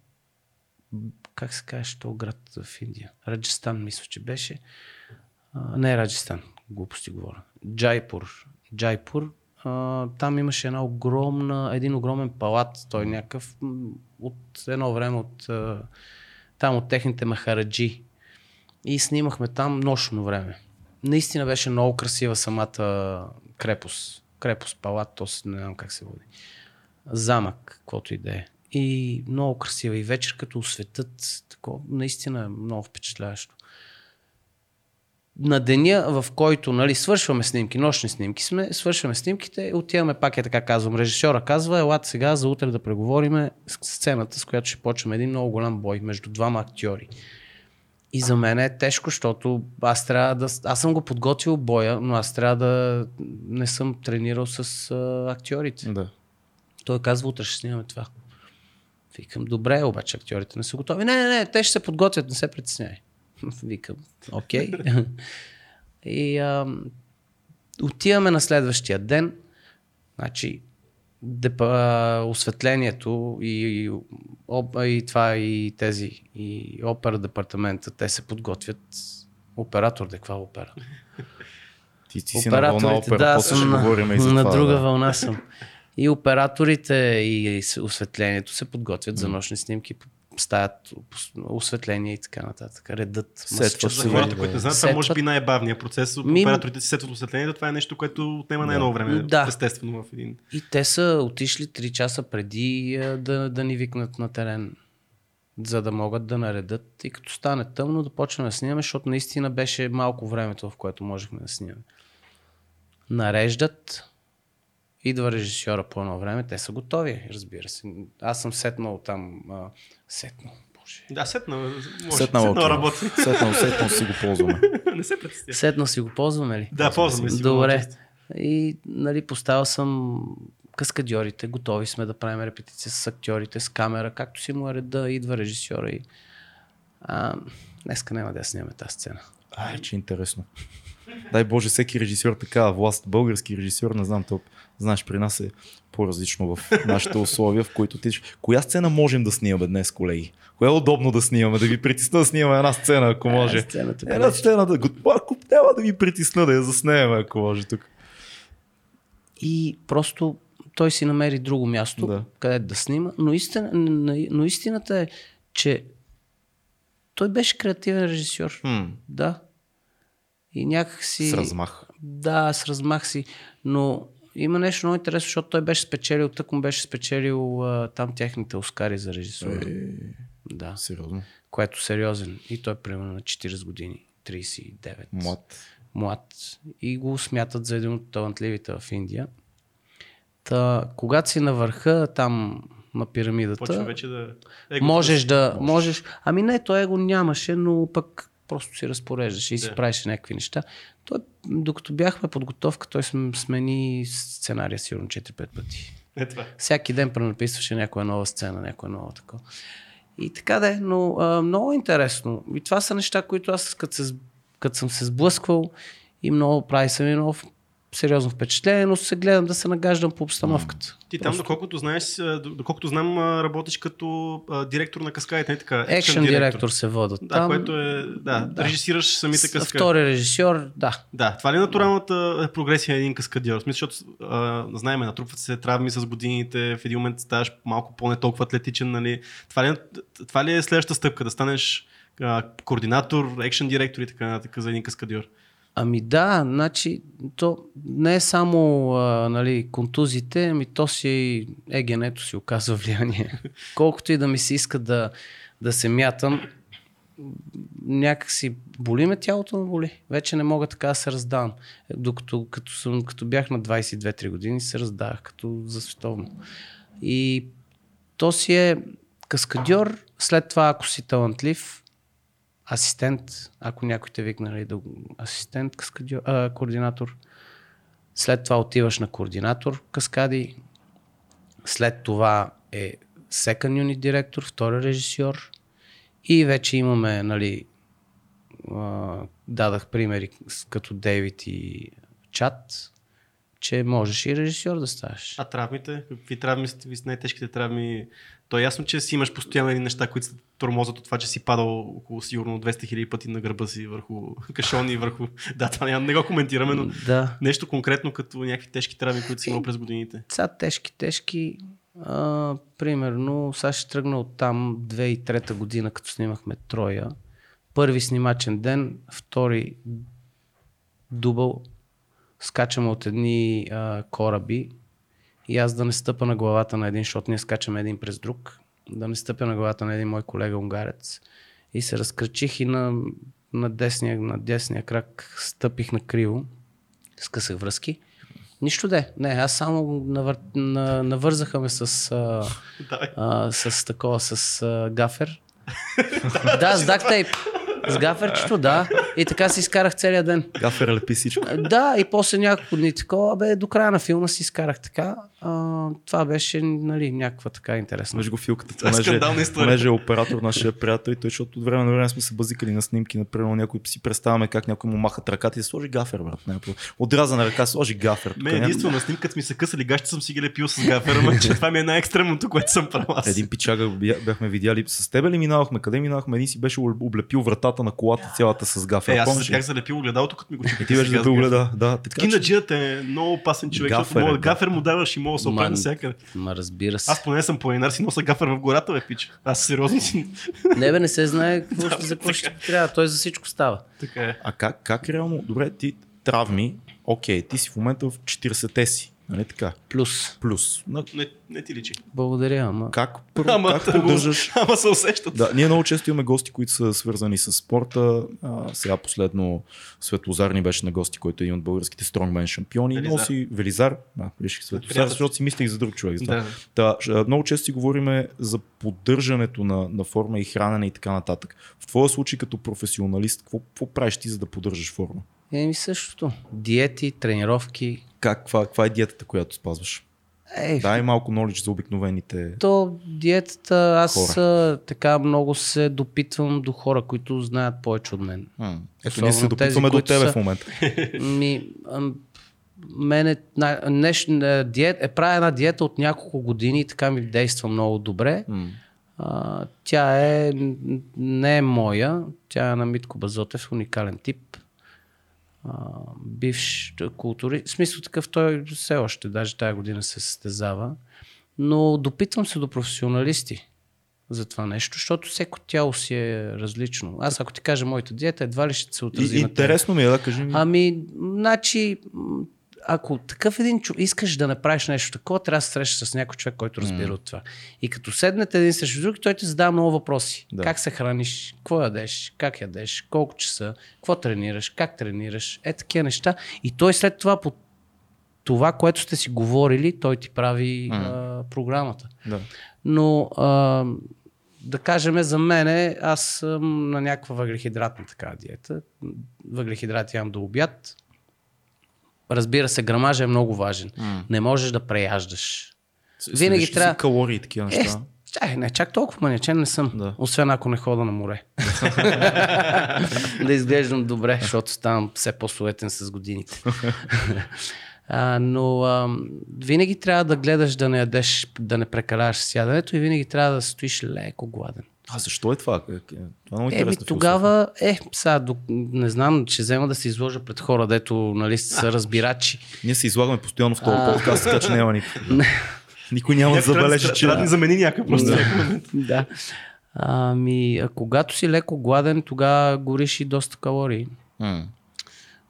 Как се каже, що град в Индия? Раджастан, мисля, че беше. А, не Раджастан, глупости говоря. Джайпур. Джайпур. А, там имаше една огромна, един огромен палат. Той някакъв от едно време от там от техните махараджи. И снимахме там нощно време. Наистина беше много красива самата крепост. Крепост, палат, то не знам как се води. Замък, каквото и да е. И много красива. И вечер като осветът, тако, наистина е много впечатляващо. На деня, в който нали, свършваме снимки, нощни снимки сме, свършваме снимките, отиваме пак е така казвам. Режисьора казва, елате сега за утре да преговориме сцената, с която ще почнем един много голям бой между двама актьори. И за мен е тежко, защото аз трябва да. Аз съм го подготвил боя, но аз трябва да не съм тренирал с а, актьорите. Да. Той казва, утре ще снимаме това. Викам, добре, обаче актьорите не са готови. Не, не, не, те ще се подготвят, не се притеснявай. Викам, окей. Okay. и а, отиваме на следващия ден. Значи, депа, осветлението и, и, и това и тези и опера департамента, те се подготвят. Оператор, де каква опера? Ти, ти си на вълна опера, да, съм на, и за на това, друга да. вълна съм. И операторите и осветлението се подготвят mm. за нощни снимки стаят осветление и така нататък. Редът. Сетва за хората, които не знаят, това може би най-бавният процес. Ми... Операторите си сетват осветлението, това е нещо, което отнема най-много време. Да. Естествено в един. И те са отишли 3 часа преди да, да ни викнат на терен за да могат да наредат и като стане тъмно да почнем да снимаме, защото наистина беше малко времето, в което можехме да снимаме. Нареждат, идва режисьора по едно време, те са готови, разбира се. Аз съм сетнал там, а, сетнал, боже. Да, сетнал, може. Сетнал, сетнал работи. Сетнал, сетнал си го ползваме. Не се представя. Сетнал си го ползваме ли? Да, ползваме си Добре. И нали, поставил съм каскадьорите, готови сме да правим репетиция с актьорите, с камера, както си му е реда, идва режисьора и а, днеска няма да снимаме тази сцена. Ай, че интересно. Дай Боже, всеки режисьор такава власт, български режисьор, не знам, топ. Знаеш, при нас е по-различно в нашите условия, в които ти... Коя сцена можем да снимаме днес, колеги? Кое е удобно да снимаме? Да ви притисна да снимаме една сцена, ако може. Е, сцената една сцена да... Ако няма да ви притисна да я заснемем, ако може тук. И просто той си намери друго място, Да. да. където да снима. Но, истина, но истината е, че той беше креативен режисьор. Хм, Да. И някак си... с размах. Да, с размах си. Но има нещо много интересно, защото той беше спечелил, тък му беше спечелил а, там техните Оскари за режисура. Е, Да. сериозно. Което сериозен. И той е примерно на 40 години. 39. Млад. млад и го смятат за един от талантливите в Индия. Та, когато си на върха там на пирамидата, Почва вече да... Егото можеш си- да... Можеш... Ами не, той го нямаше, но пък просто си разпореждаш и си Да. правиш някакви неща. Той, докато бяхме подготовка, той см- смени сценария сигурно 4-5 пъти. Е това. Всяки ден пренаписваше някоя нова сцена, някоя нова такова. И така да е, но а, много интересно. И това са неща, които аз като, се, като съм се сблъсквал и много прави са ми много сериозно впечатление, но се гледам да се нагаждам по обстановката. Ти там, доколкото знаеш, доколкото знам, работиш като а, директор на каскадите, не така? Екшен директор се водят Да, там. което е, да, Да. режисираш самите каскади. Втори режисьор, да. Да, това ли е натуралната прогресия на един каскадьор? В смисъл, защото а, знаем, натрупват се травми с годините, в един момент ставаш малко по-не толкова атлетичен, нали? Това ли, е- това ли е следващата стъпка? Да станеш а, координатор, екшен директор и така нататък за един каскадьор? Ами да, значи, то не е само а, нали, контузите, ами то си и егенето си оказва влияние. Колкото и да ми се иска да, да се мятам, някакси боли ме тялото ме боли. Вече не мога така да се раздавам. Докато като, съм, като бях на 22-3 години се раздавах като за световно. И то си е каскадьор, след това ако си талантлив, асистент, ако някой те викне нали, да, асистент, каскадьор, а, координатор. След това отиваш на координатор каскади. След това е second unit директор, втори режисьор. И вече имаме, нали, а, дадах примери като Дейвид и Чат, че можеш и режисьор да ставаш. А травмите? Какви травми с най-тежките травми? То е ясно, че си имаш постоянно едни неща, които се тормозат от това, че си падал около сигурно 200 хиляди пъти на гърба си върху кашони, върху... Да, това няма, не го коментираме, но Да. нещо конкретно като някакви тежки травми, които си имал през годините. Сега тежки, тежки. А, примерно, сега ще тръгна от там 2003 година, като снимахме Троя. Първи снимачен ден, втори дубъл. Скачаме от едни а, кораби и аз да не стъпа на главата на един, защото ние скачаме един през друг, да не стъпя на главата на един мой колега унгарец. И се разкрачих и на, на, десния, на десния крак стъпих на криво, скъсах връзки. Нищо де. Не, аз само навър... на... навързаха ме с, а, а, с такова, с а, гафер. да, с дактейп. С гаферчето, да. И така си изкарах целият ден. Гафер лепи всичко. Да, и после няколко дни такова, бе, до края на филма си изкарах така. А, това беше, нали, някаква така интересна. Виж го филката, Това е понеже, понеже е оператор нашия приятел и той, защото от време на време сме се базикали на снимки, например, някой си представяме как някой му махат ръката и се сложи гафер, брат. Не, Отрязана ръка, сложи гафер. Мен няма- единствено на снимката ми се късали гащи, съм си ги лепил с гафера, ама че това ми е най-екстремното, което съм правил. Един пичага бя- бяхме видяли. С тебе ли минавахме? Къде минавахме? Един си беше облепил вратата на колата цялата с гафер. Е, аз Помниш бях залепил огледалото, като ми го чупих. И ти беше да огледа. Да, така, Кинаджият е много опасен човек, Гафер защото е, мога, да. гафер му даваш и мога да се опре Ма, навсякъде. Ма разбира се. Аз поне съм планинар, си нося гафер в гората, бе, пич. Аз сериозно си. Не бе, не се знае какво ще, за какво ще трябва. Той за всичко става. така е. А как, как реално? Добре, ти травми, окей, ти си в момента в 40-те си. Нали така? Плюс. Плюс. На, Не, не ти личи. Благодаря, ама. как, първо, Ама, как поддържаш ама се усещат. Да, ние много често имаме гости, които са свързани с спорта. А, сега последно Светлозар ни беше на гости, който е един от българските стронгмен шампиони. Велизар. Носи Велизар. Да, реших Светлозар, защото си мислех за друг човек. Да. Ш- много често си говорим за поддържането на, на форма и хранене и така нататък. В твоя случай като професионалист, какво, какво правиш ти за да поддържаш форма? Еми същото. Диети, тренировки. Как, каква, каква е диетата, която спазваш? Е, Дай малко knowledge за обикновените. то диетата, аз Хора. така много се допитвам до хора, които знаят повече от мен. М. Ето Особено ние се тези, допитваме до които тебе са- в момента. Ми, мене, на, неш, на, диет, е, правя една диета от няколко години и така ми действа много добре. М. А, тя е, не е моя, тя е на Митко Базотев, уникален тип. А, бивш култури. В смисъл такъв той все още, даже тая година се състезава. Но допитвам се до професионалисти за това нещо, защото всеко тяло си е различно. Аз ако ти кажа моята диета, едва ли ще се отрази И, на интересно ми е да кажи ми. Ами, значи, ако такъв един човек искаш да направиш нещо такова, трябва да се срещаш с някой човек, който разбира от това. И като седнете един срещу друг, той ти задава много въпроси. Да. Как се храниш, какво ядеш, как ядеш, колко часа, какво тренираш, как тренираш, е такива неща. И той след това по това, което сте си говорили, той ти прави а, програмата. Да. Но а, да кажем за мене, аз съм на някаква въглехидратна така диета. Въглехидрати ям до обяд. Разбира се, грамажа е много важен. Не можеш да преяждаш. Винаги ли си трябва- калории такива Е, неща. чай, не чак толкова манячен не съм. Да. Освен ако не хода на море. да изглеждам добре, защото ставам все по-суетен с годините. А, но а, винаги трябва да гледаш да не ядеш, да не прекаляваш с яденето и винаги трябва да стоиш леко гладен. А защо е това? Как е? Това е много Еми тогава, е, сега, до- не знам, ще взема да се изложа пред хора, дето нали, са разбирачи. Ние се излагаме постоянно в този А. подкаст, така че няма никакво. Никой няма да забележи, че... Трябва да ни замени някой просто. Да. Ами, а когато си леко гладен, тогава гориш и доста калории. М.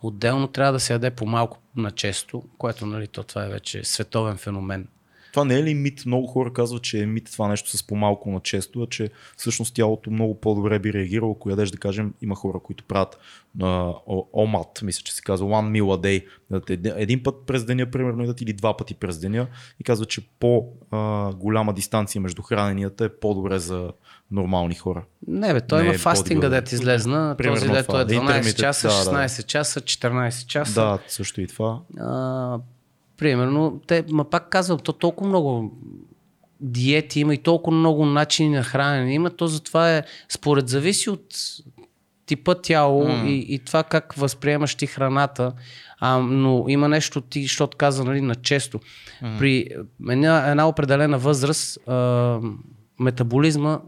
Отделно трябва да се яде по-малко на често, което нали, то това е вече световен феномен. Това не е ли мит? Много хора казват, че е мит това нещо с по-малко на често, а че всъщност тялото много по-добре би реагирало, ако ядеш, да кажем, има хора, които правят на омат, мисля, че се казва one meal a day, един- път през деня, примерно, ядат или два пъти през деня и казват, че по-голяма дистанция между храненията е по-добре за нормални хора. Не бе, той Не има е фастинга, bodybuilder. дет излезна. Примерно този това. е 12 Intermittent, часа, да, да. 16 часа, 14 часа. Да, също и това. А, примерно, те, ма пак казвам, то толкова много диети има и толкова много начини на хранене има, то затова е, според зависи от типа тяло М. и, и това как възприемаш ти храната. А, но има нещо ти, защото каза нали, на често. При една, една определена възраст а, метаболизма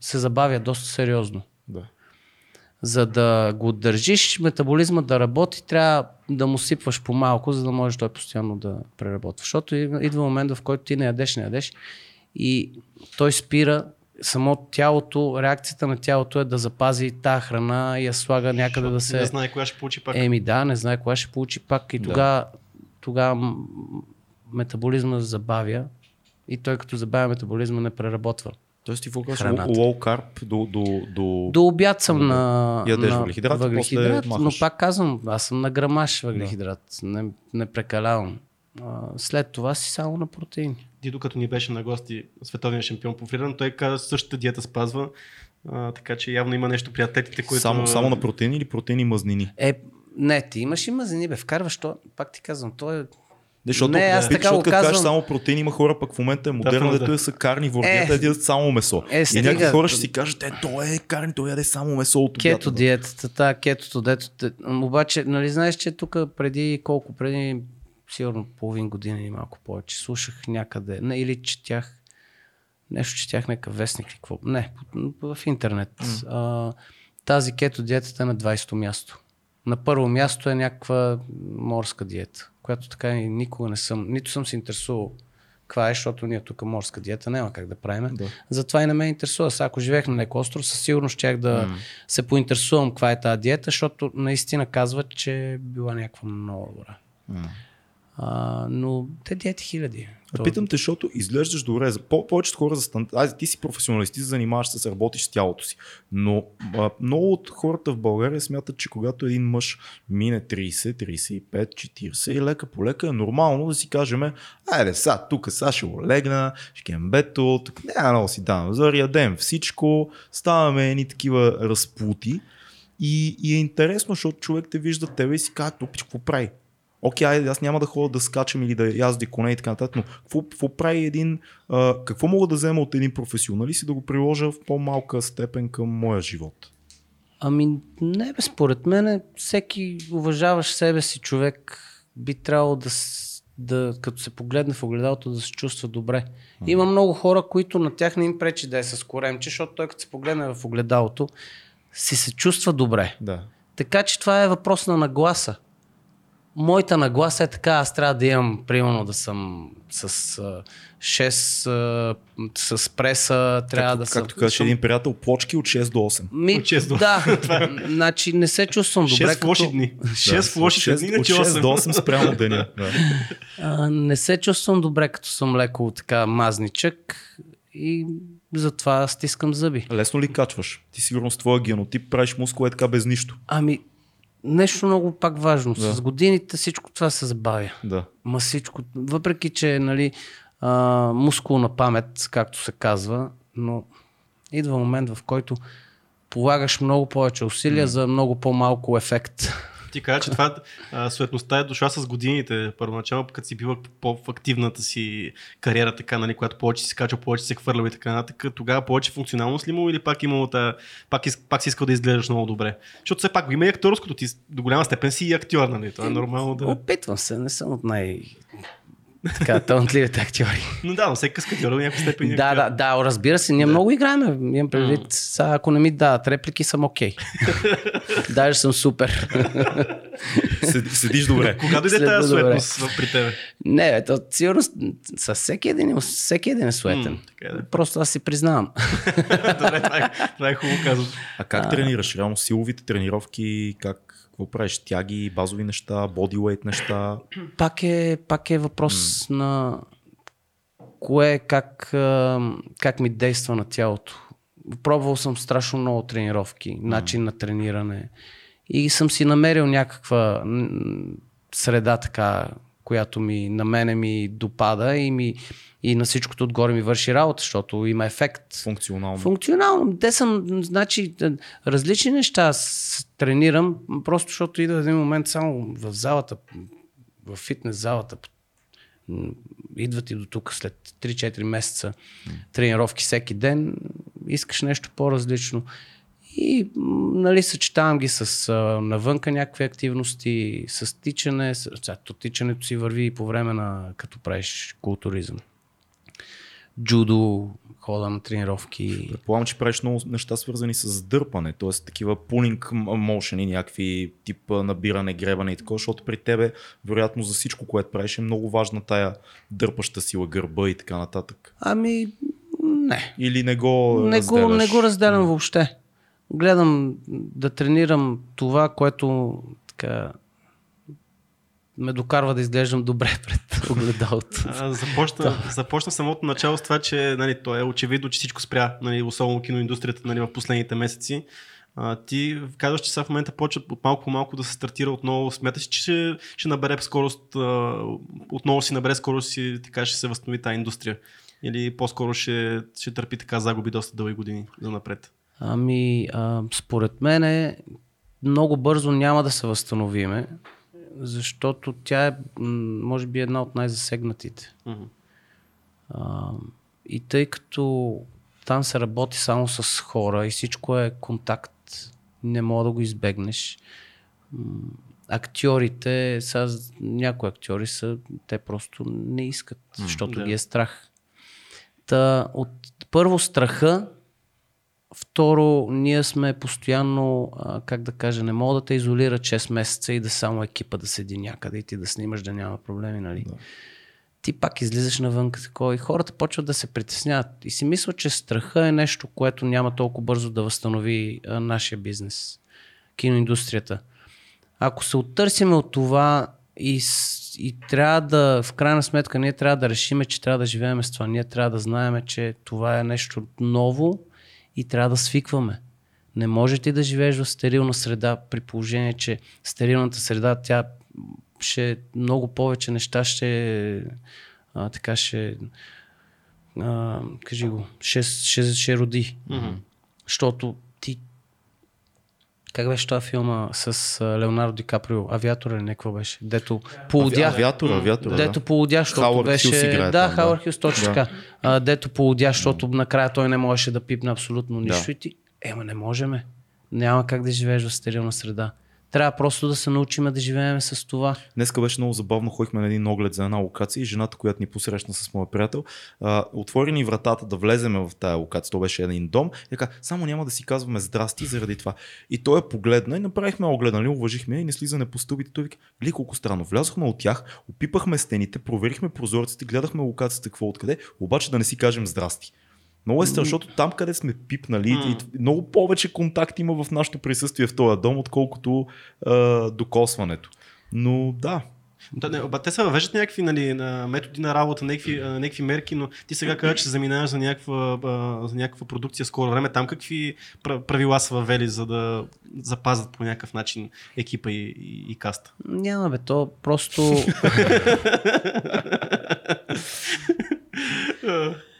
се забавя доста сериозно. Да. За да го държиш метаболизма да работи, трябва да му сипваш по-малко, за да можеш той постоянно да преработва. Защото идва момент, в който ти не ядеш, не ядеш и той спира само тялото, реакцията на тялото е да запази тази храна и я слага някъде да Не се... знае кога ще получи пак. Еми да, не знае кога ще получи пак и Да. тогава тога метаболизма забавя и той като забавя метаболизма не преработва. Тоест ти? Храната. Low carb до, до, до... До обяд съм на, Ядеш на въглехидрат, после въглехидрат но махаш. пак казвам, аз съм на грамаш въглехидрат, не, не прекалявам. А, след това си само на протеини. Дидо, като ни беше на гости световния шампион по фриран, той каза същата диета спазва, а, така че явно има нещо при атлетите, които... Само, само на протеини или протеини и мазнини? Е, не, ти имаш и мазнини, бе, вкарваш то, пак ти казвам, то е... Защото, Не, аз пич, така защото го като кажеш казвам. само протеини, има хора пък в момента е модерно, да. дето са карнивор, Е. е, ядат само месо. Е, и стига. някакви хора ще си кажат, е, той е карни, той яде само месо от. Кето диетата, та, кетото, дето... Обаче, нали знаеш, че тук преди колко, преди сигурно половин година или малко повече, слушах някъде, не, или четях, нещо четях някакъв вестник или какво, не, в интернет. А, тази кето диетата е на 20-то място. На първо място е някаква морска диета, която така и никога не съм, нито съм се интересувал каква е, защото ние тук морска диета няма как да правим. Да. Затова и не ме интересува. Сега, ако живеех на някой остров, със сигурност щях да се поинтересувам каква е тази диета, защото наистина казват, че била някаква много добра. М. А, но те диети хиляди. То- Питам те, защото изглеждаш добре. За по- повечето хора за стандарт. Аз, ти си професионалист, ти се занимаваш с работиш с тялото си. Но а, много от хората в България смятат, че когато един мъж мине 30, 35, 40 и лека по лека е нормално да си кажем, айде сега, тук сега ще го легна, ще бето, тук няма много си давам, зарядем всичко, ставаме едни такива разпути. И, и е интересно, защото човек те вижда тебе и си казва, тупич, какво прави? Окей, айде, аз няма да ходя да скачам или да язди коне и така нататък, но какво, какво прави един, а, какво мога да взема от един професионалист и да го приложа в по-малка степен към моя живот? Ами не, бе, според мен всеки уважаваш себе си човек би трябвало да, да, като се погледне в огледалото, да се чувства добре. Има много хора, които на тях не им пречи да е с коремче, защото той като се погледне в огледалото, си се чувства добре. Да. Така че това е въпрос на нагласа. Моята нагласа е така, аз трябва да имам, примерно да съм с а, 6, а, с преса, трябва както, да съм... Както казваше един приятел, плочки от 6 до 8. Ми, От шест до- да, значи не се чувствам добре. Шест лоши като... дни. Шест лоши дни, 6, иначе от 6 до 8. 8 спрямо деня. Да. А, не се чувствам добре, като съм леко така мазничък и затова стискам зъби. Лесно ли качваш? Ти сигурно с твоя генотип правиш мускула е така без нищо. Ами, нещо много пак важно. Да. С годините всичко това се забавя. Да. Ма всичко, въпреки че нали, а, мускулна памет, както се казва, но идва момент, в който полагаш много повече усилия за много по-малко ефект. Ти кажа, че това а, суетността е дошла с годините. Първоначално, като си била по- в активната си кариера, така, нали, когато повече си скачал, повече си хвърлял и така нататък, тогава повече функционалност ли имало или пак имало та, пак, из, пак си искал да изглеждаш много добре? Защото все пак има и акторското, ти до голяма степен си и актьор, нали? Това е нормално да... Опитвам се, не съм от най... така, талантливите актьори. Но да, но всеки каскадьор някаква степен Да, да, да, разбира се, ние много играем. Имам предвид, сега, ако не ми дадат реплики, съм окей. Даже съм супер. Сед- Седиш добре. Кога дойде Следва тази добре. суетност при тебе? Не, то, сигурно с- всеки един, всеки един е суетен. М, така е, да. Просто аз си признавам. Добре, това е, това е хубаво казано. А как тренираш? Реално силовите тренировки, как, какво правиш? Тяги, базови неща, бодилейт неща? пак, е, пак е въпрос на кое, как, как ми действа на тялото. Пробвал съм страшно много тренировки, начин на трениране и съм си намерил някаква среда така, която ми на мене ми допада и, ми, и на всичкото отгоре ми върши работа, защото има ефект. Функционално. Функционално. Те съм, значи, т- различни неща с- тренирам, просто защото идва един момент само в залата, в фитнес залата, идват и до тук след 3-4 месеца тренировки всеки ден, искаш нещо по-различно. И нали, съчетавам ги с а, навънка някакви активности, с тичане. С, то тичането си върви и по време на като правиш културизъм. Джудо, хода на тренировки. Предполагам, че правиш много неща свързани с дърпане, т.е. такива пулинг мошени, някакви тип набиране, гребане и такова, защото при тебе, вероятно за всичко, което правиш е много важна тая дърпаща сила, гърба и така нататък. Ами, не. Или не го Не го, не го разделям въобще. Гледам да тренирам това, което така ме докарва да изглеждам добре пред огледалото. Започна, започна самото начало с това, че нали, то е очевидно, че всичко спря, нали, особено киноиндустрията нали, в последните месеци. А, ти казваш, че сега в момента почва от малко по малко да се стартира отново. Смяташ, че ще, ще набере скорост, а, отново си набере скорост и така ще се възстанови тази индустрия? Или по-скоро ще, ще търпи така загуби доста дълги години за напред? Ами, а, според мен много бързо няма да се възстановиме, защото тя е, може би, една от най-засегнатите. Мгм. А, и тъй като там се работи само с хора и всичко е контакт, не мога да го избегнеш. Актьорите, сега някои актьори са, те просто не искат, защото да. ги е страх. Та, от първо страха, второ, ние сме постоянно, как да кажа, не мога да те изолира 6 месеца и да само екипа да седи някъде и ти да снимаш да няма проблеми, нали? Да. ти пак излизаш навън такова и хората почват да се притесняват. И си мисля, че страха е нещо, което няма толкова бързо да възстанови а, нашия бизнес, киноиндустрията. Ако се оттърсиме от това и, и трябва да, в крайна сметка, ние трябва да решиме, че трябва да живеем с това. Ние трябва да знаем, че това е нещо ново и трябва да свикваме. Не може ти да живееш в стерилна среда, при положение, че стерилната среда, тя ще много повече неща ще а, така ще а, кажи го, ще, ще, ще роди. Мгм. Защото Как беше този филма с Леонардо Ди Каприо? Авиатора или някакво беше? Дето полудя. Авиатора, авиатора. Дето полудя, защото Хауърд беше... Хюс играе да, там, да. Хауърд Хюс, точно Да. така. А, дето полудя, защото накрая той не можеше да пипне абсолютно нищо Да. и ти... Ема не можеме. Няма как да живееш в стерилна среда. Трябва просто да се научим да живеем с това. Днеска беше много забавно, ходихме на един оглед за една локация и жената, която ни посрещна с моя приятел, а, отвори ни вратата да влеземе в тая локация. То беше един дом. И така, само няма да си казваме здрасти заради това. И той я погледна и направихме оглед, нали, уважихме и не слизане по стълбите. Той вика, гледай колко странно. Влязохме от тях, опипахме стените, проверихме прозорците, гледахме локацията какво откъде, обаче да не си кажем здрасти. Много е страшно, защото там, къде сме пипнали, и много повече контакт има в нашето присъствие в този дом, отколкото а, докосването. Но да, Да, не, ба, те се въвеждат някакви нали, на методи на работа, някакви, някакви мерки, но ти сега казваш, че се заминаваш за някаква, за някаква продукция скоро време. Там какви пра- правила са въвели, за да запазят по някакъв начин екипа и, и, и каста? Няма бе, то просто...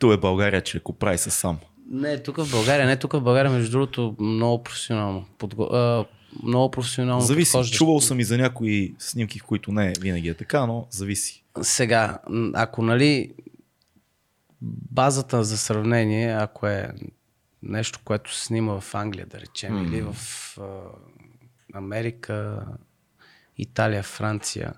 То е България, че ако прави се сам. Не, тук в България, не тук в България, между другото, много професионално. Подго... А, много професионално Зависи. подхождаш. Чувал съм и за някои снимки, в които не винаги е така, но зависи. Сега, ако нали базата за сравнение, ако е нещо, което се снима в Англия, да речем, mm. или в а, Америка, Италия, Франция,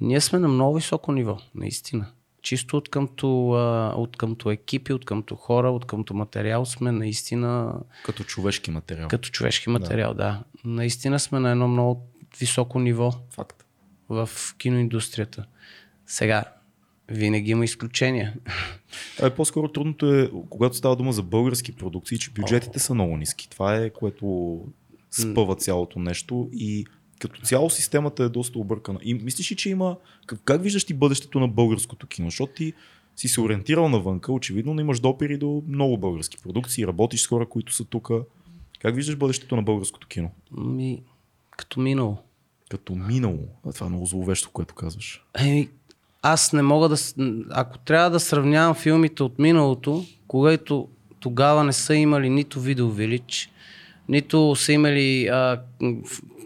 ние сме на много високо ниво, наистина. Чисто от къмто, от къмто екипи, от къмто хора, от къмто материал сме наистина Като човешки материал. като човешки материал, да. да. Наистина сме на едно много високо ниво Факт. в киноиндустрията. Сега, винаги има изключения. А, по-скоро трудното е, когато става дума за български продукции, че бюджетите са много ниски. Това е което спъва цялото нещо и като цяло системата е доста объркана. И мислиш ли, че има... Как, как виждаш ти бъдещето на българското кино? Защото ти си се ориентирал навънка, очевидно, но имаш допири до много български продукции, работиш с хора, които са тук. Как виждаш бъдещето на българското кино? Ми, като минало. Като минало. Това е много зловещо, което казваш. Еми, аз не мога да... Ако трябва да сравнявам филмите от миналото, когато тогава не са имали нито видеовилич, нито са имали а,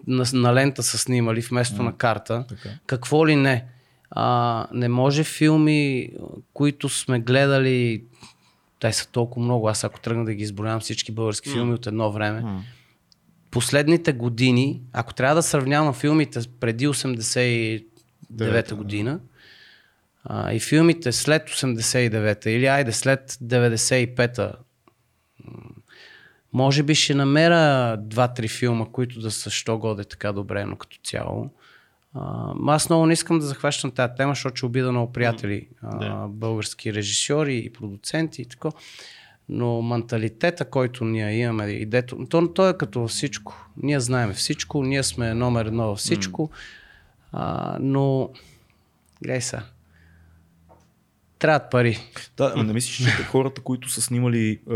на, на лента са снимали вместо на карта. Така. Какво ли не. А, не може филми, които сме гледали, те са толкова много, аз ако тръгна да ги изброявам всички български филми от едно време, последните години, ако трябва да сравнявам филмите преди 89-та година а, и филмите след 89-та или айде след 95-та, м, може би ще намеря два-три филма, които да са що годе така добре, но като цяло. А, аз много не искам да захващам тази тема, защото ще обида много приятели, а, български режисьори и продуценти и така. Но менталитета, който ние имаме, и дето, то, то е като всичко. Ние знаем всичко, ние сме номер едно във всичко, а, но гледай сега. Трябват пари. Да, ама не мислиш, че хората, които са снимали а,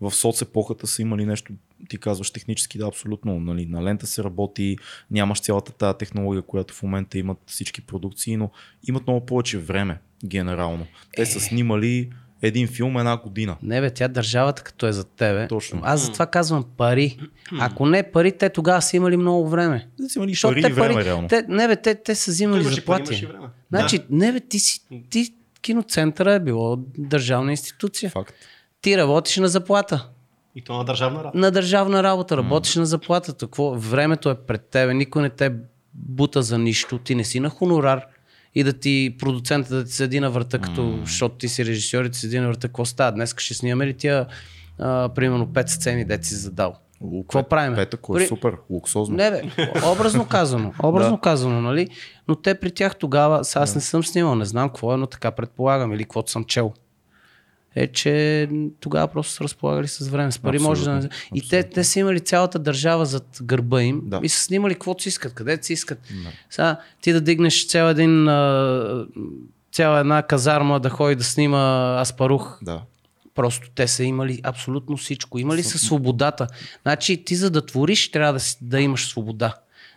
в соцепохата, са имали нещо, ти казваш технически, да, абсолютно. Нали, на лента се работи, нямаш цялата тази технология, която в момента имат всички продукции, но имат много повече време, генерално. Те са снимали един филм една година. Не бе, тя държавата като е за тебе. Точно. Аз затова казвам пари. Ако не пари, те тогава са имали много време. Те са имали Защото пари те време, реално. Те, не бе, те, те са взимали пари, заплати. време. Значи, не бе, ти си, ти киноцентъра е било държавна институция. Факт. Ти работиш на заплата. И то на държавна работа. На държавна работа, работиш на заплатата. Какво? Времето е пред тебе, никой не те бута за нищо, ти не си на хонорар и да ти продуцента да ти седи на врата, като, защото ти си режисьор и ти седи на врата, какво става? Днес ще снимаме ли тия, а, примерно, пет сцени, де си задал? Какво правим? Петък е супер, луксозно. Не бе, образно казано, образно Да. казано, нали? Но те при тях тогава, сега аз не съм снимал, не знам какво е, но така предполагам или каквото съм чел. Е, че тогава просто са разполагали с време, с пари може да не... И те, те са имали цялата държава зад гърба им Да. и са снимали каквото си искат, където си искат. Сега ти да дигнеш цял един, цяла една казарма да ходи да снима Аспарух, Да. Просто те са имали абсолютно всичко. Имали са свободата. Значи ти за да твориш трябва да, си, да имаш свобода.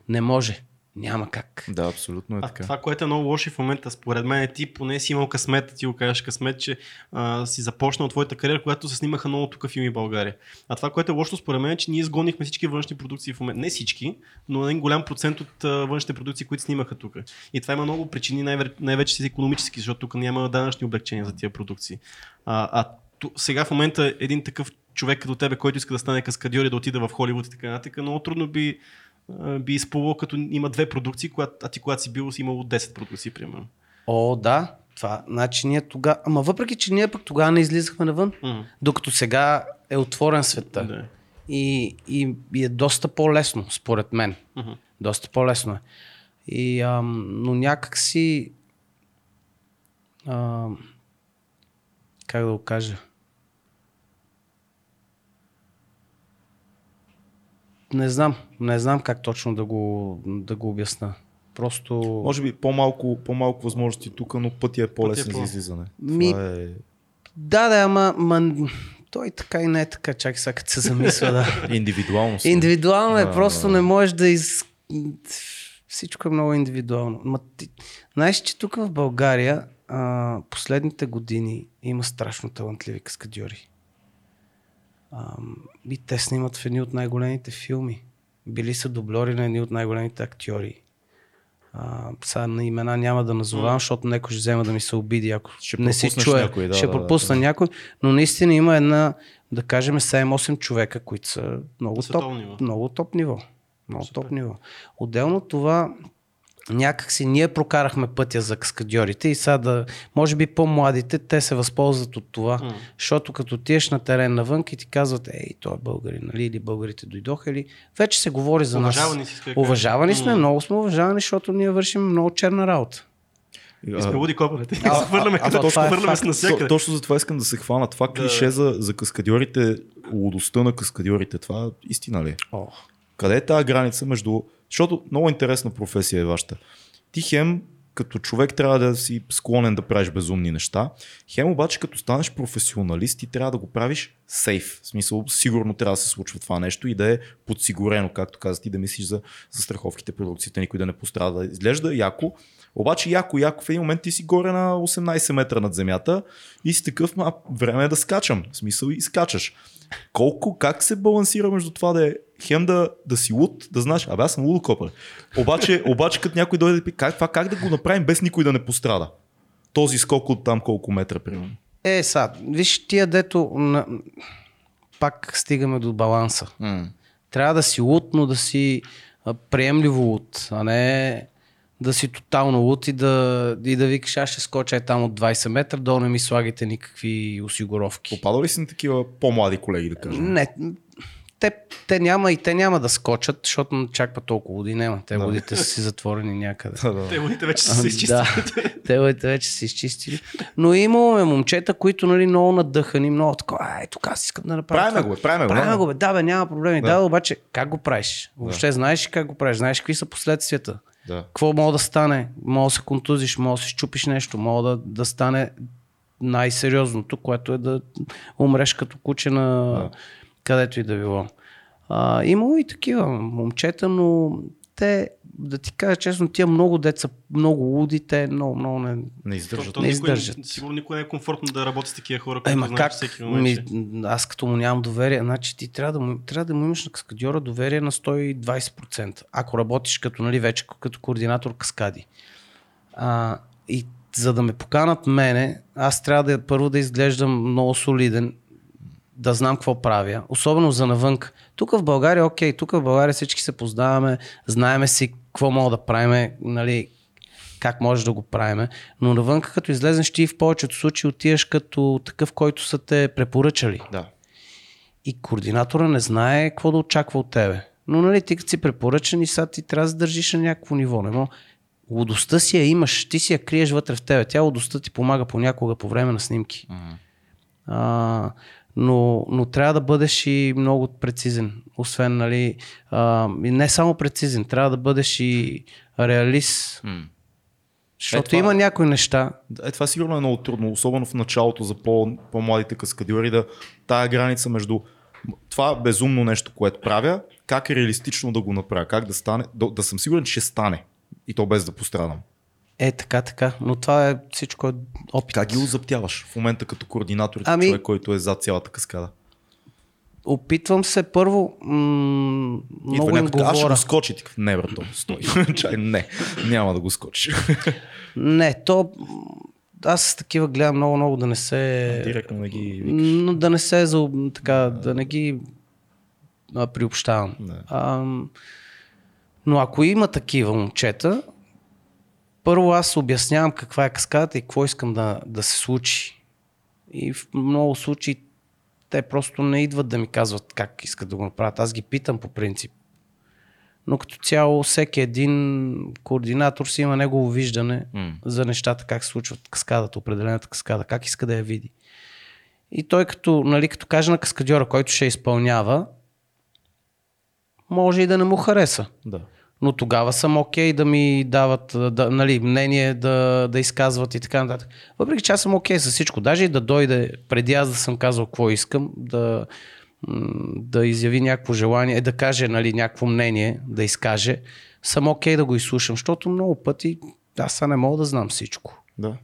Не може. Няма как. Да, абсолютно е А така. това, което е много лошо в момента, според мен, е ти поне си имал късмет, ти го кажеш късмет, че а, си започнал твоята кариера, когато се снимаха много тук филми в България. А това, което е лошо според мен, е, че ние изгонихме всички външни продукции в момента. Не всички, но един голям процент от а, външните продукции, които снимаха тук. И това има много причини, най- най-вече си економически, защото тук няма данъчни облегчения за тия продукции. А, а сега в момента един такъв човек като тебе, който иска да стане каскадьор и да отиде в Холивуд и така нататък, много трудно би, би изплувал, като има две продукции, когато, а ти когато си бил си имало 10 продукции, примерно. О, да. Това, значи ние тогава... Ама въпреки, че ние пък тогава не излизахме навън, М. докато сега е отворен света. Да. И, и, и е доста по-лесно, според мен. Мгм. Доста по-лесно е. И, ам, но някак си... Ам, как да го кажа? Не знам. Не знам как точно да го, да го обясна. Просто... Може би по-малко, по-малко възможности тук, но пътя е по-лесен Пътя е за по- излизане. Ми- Това е Да, да, ама, ама той така и не е така. Чакай сега, като се замисля, да. индивидуално. Индивидуално е, Да, просто да. не можеш да из... Всичко е много индивидуално. Ма ти... Знаеш, че тук в България а, последните години има страшно талантливи каскадьори. А, и те снимат в едни от най-големите филми. Били са дублери на едни от най-големите актьори. А, сега на имена няма да назовавам, защото някой ще взема да ми се обиди, ако Ще не си чуе. някой, да, ще да, пропусна да. някой, но наистина има една, да кажем, 7-8 човека, които са много топ, ниво. много топ ниво. Много топ ниво. Отделно от това, някак си ние прокарахме пътя за каскадьорите и сега да, може би по-младите, те се възползват от това, М. защото като тиеш на терен навън и ти казват, ей, той е българин, нали, или българите дойдоха, или вече се говори за нас. Уважавани си. Уважавани сме, М. много сме уважавани, защото ние вършим много черна работа. И сме луди копалите. А, се хвърляме, като това е хвърляме факт. с насякъде. точно за това искам да се хвана. Това клише за, за каскадьорите, лудостта на каскадьорите, това истина ли е? Къде е тази граница между... Защото много интересна професия е вашата. Ти хем като човек трябва да си склонен да правиш безумни неща. Хем обаче като станеш професионалист ти трябва да го правиш сейф. В смисъл сигурно трябва да се случва това нещо и да е подсигурено, както каза ти, да мислиш за, за страховките, продукцията, никой да не пострада. Изглежда яко, обаче яко, яко в един момент ти си горе на 18 метра над земята и си такъв, а, време е да скачам. В смисъл и скачаш. Колко, как се балансира между това да е хем да, да си луд, да знаеш, абе аз съм лудокопър. Обаче, обаче като някой дойде да пи, как, това как да го направим без никой да не пострада? Този скок от там колко метра, примерно. Е, са, виж тия дето, на... пак стигаме до баланса. Mm. Трябва да си луд, но да си приемливо луд, а не да си тотално луд и да, и да викаш, аз ще скоча е там от 20 метра, долу не ми слагайте никакви осигуровки. Попадал ли си на такива по-млади колеги, да кажем? Не, те, те няма и те няма да скочат, защото чак па толкова води няма. Те Да. водите са си затворени някъде. Да, да. Те лудите вече са се Да, изчистили. те водите вече са изчистили. Но имаме момчета, които нали, много надъхани, много такова, ай, тук аз искам да направя Правиме това. го, бе, правиме го. Правиме да. го, бе, да, бе, няма проблеми. Да. Да, обаче как го правиш? Въобще знаеш ли как го правиш? Знаеш какви са последствията? Да. Какво мога да стане? Мога да се контузиш, мога да се щупиш нещо, мога да, да стане най-сериозното, което е да умреш като куче на Да. Където и да било. А, имало и такива момчета, но те, да ти кажа честно, тия много деца, много луди, те много, много не... Не издържат. То Не никой- издържат. Сигурно никой не е комфортно да работи с такива хора, които ма знаеш как? всеки момент. Ми, аз като му нямам доверие, значи ти трябва да му, трябва да му имаш на каскадьора доверие на 120%. Ако работиш като, нали, вече като координатор каскади. А, и за да ме поканат мене, аз трябва да първо да изглеждам много солиден, да знам какво правя, особено за навънка. Тук в България, окей, тук в България всички се познаваме, знаеме си какво мога да правим, нали, как може да го правиме, но навънка като излезеш ти в повечето случаи отиваш като такъв, който са те препоръчали. Да. И координатора не знае какво да очаква от тебе. Но нали, ти като си препоръчан и сега ти трябва да държиш на някакво ниво. Не мога. Лудостта си я имаш, ти си я криеш вътре в тебе. Тя лудостта ти помага понякога по време на снимки. А, но, но трябва да бъдеш и много прецизен. Освен, нали, а, и не само прецизен, трябва да бъдеш и реалист. М. Защото това- има някои неща, Е, това сигурно е много трудно, особено в началото за по, по-младите каскадьори, да тая граница между това безумно нещо, което правя, как е реалистично да го направя, как да стане, да, да съм сигурен, че ще стане. И то без да пострадам. Е, така, така. Но това е всичко е опит. Как ги озаптяваш в момента като координатор, Ами- човек, който е зад цялата каскада? Опитвам се първо, м- много им някой, аз ще го скочи. Не, брато, стой. Чай, не, няма да го скочиш. Не, то аз с такива гледам много, много да не се... Директно не ги викаш. Но да не се за, така, да не ги а, приобщавам. Да. А, но ако има такива момчета, първо аз обяснявам каква е каскадата и какво искам да, да се случи. И в много случаи те просто не идват да ми казват как искат да го направят. Аз ги питам по принцип. Но като цяло всеки един координатор си има негово виждане М. за нещата, как се случват каскадата, определената каскада, как иска да я види. И той като, нали, като каже на каскадьора, който ще изпълнява, може и да не му хареса. Да. Но тогава съм окей да ми дават да, нали, мнение да, да изказват и така нататък. Въпреки че аз съм окей с всичко. Даже и да дойде преди аз да съм казал какво искам, да, да изяви някакво желание, е, да каже нали, някакво мнение, да изкаже, съм окей да го изслушам, защото много пъти аз сега не мога да знам всичко. Да.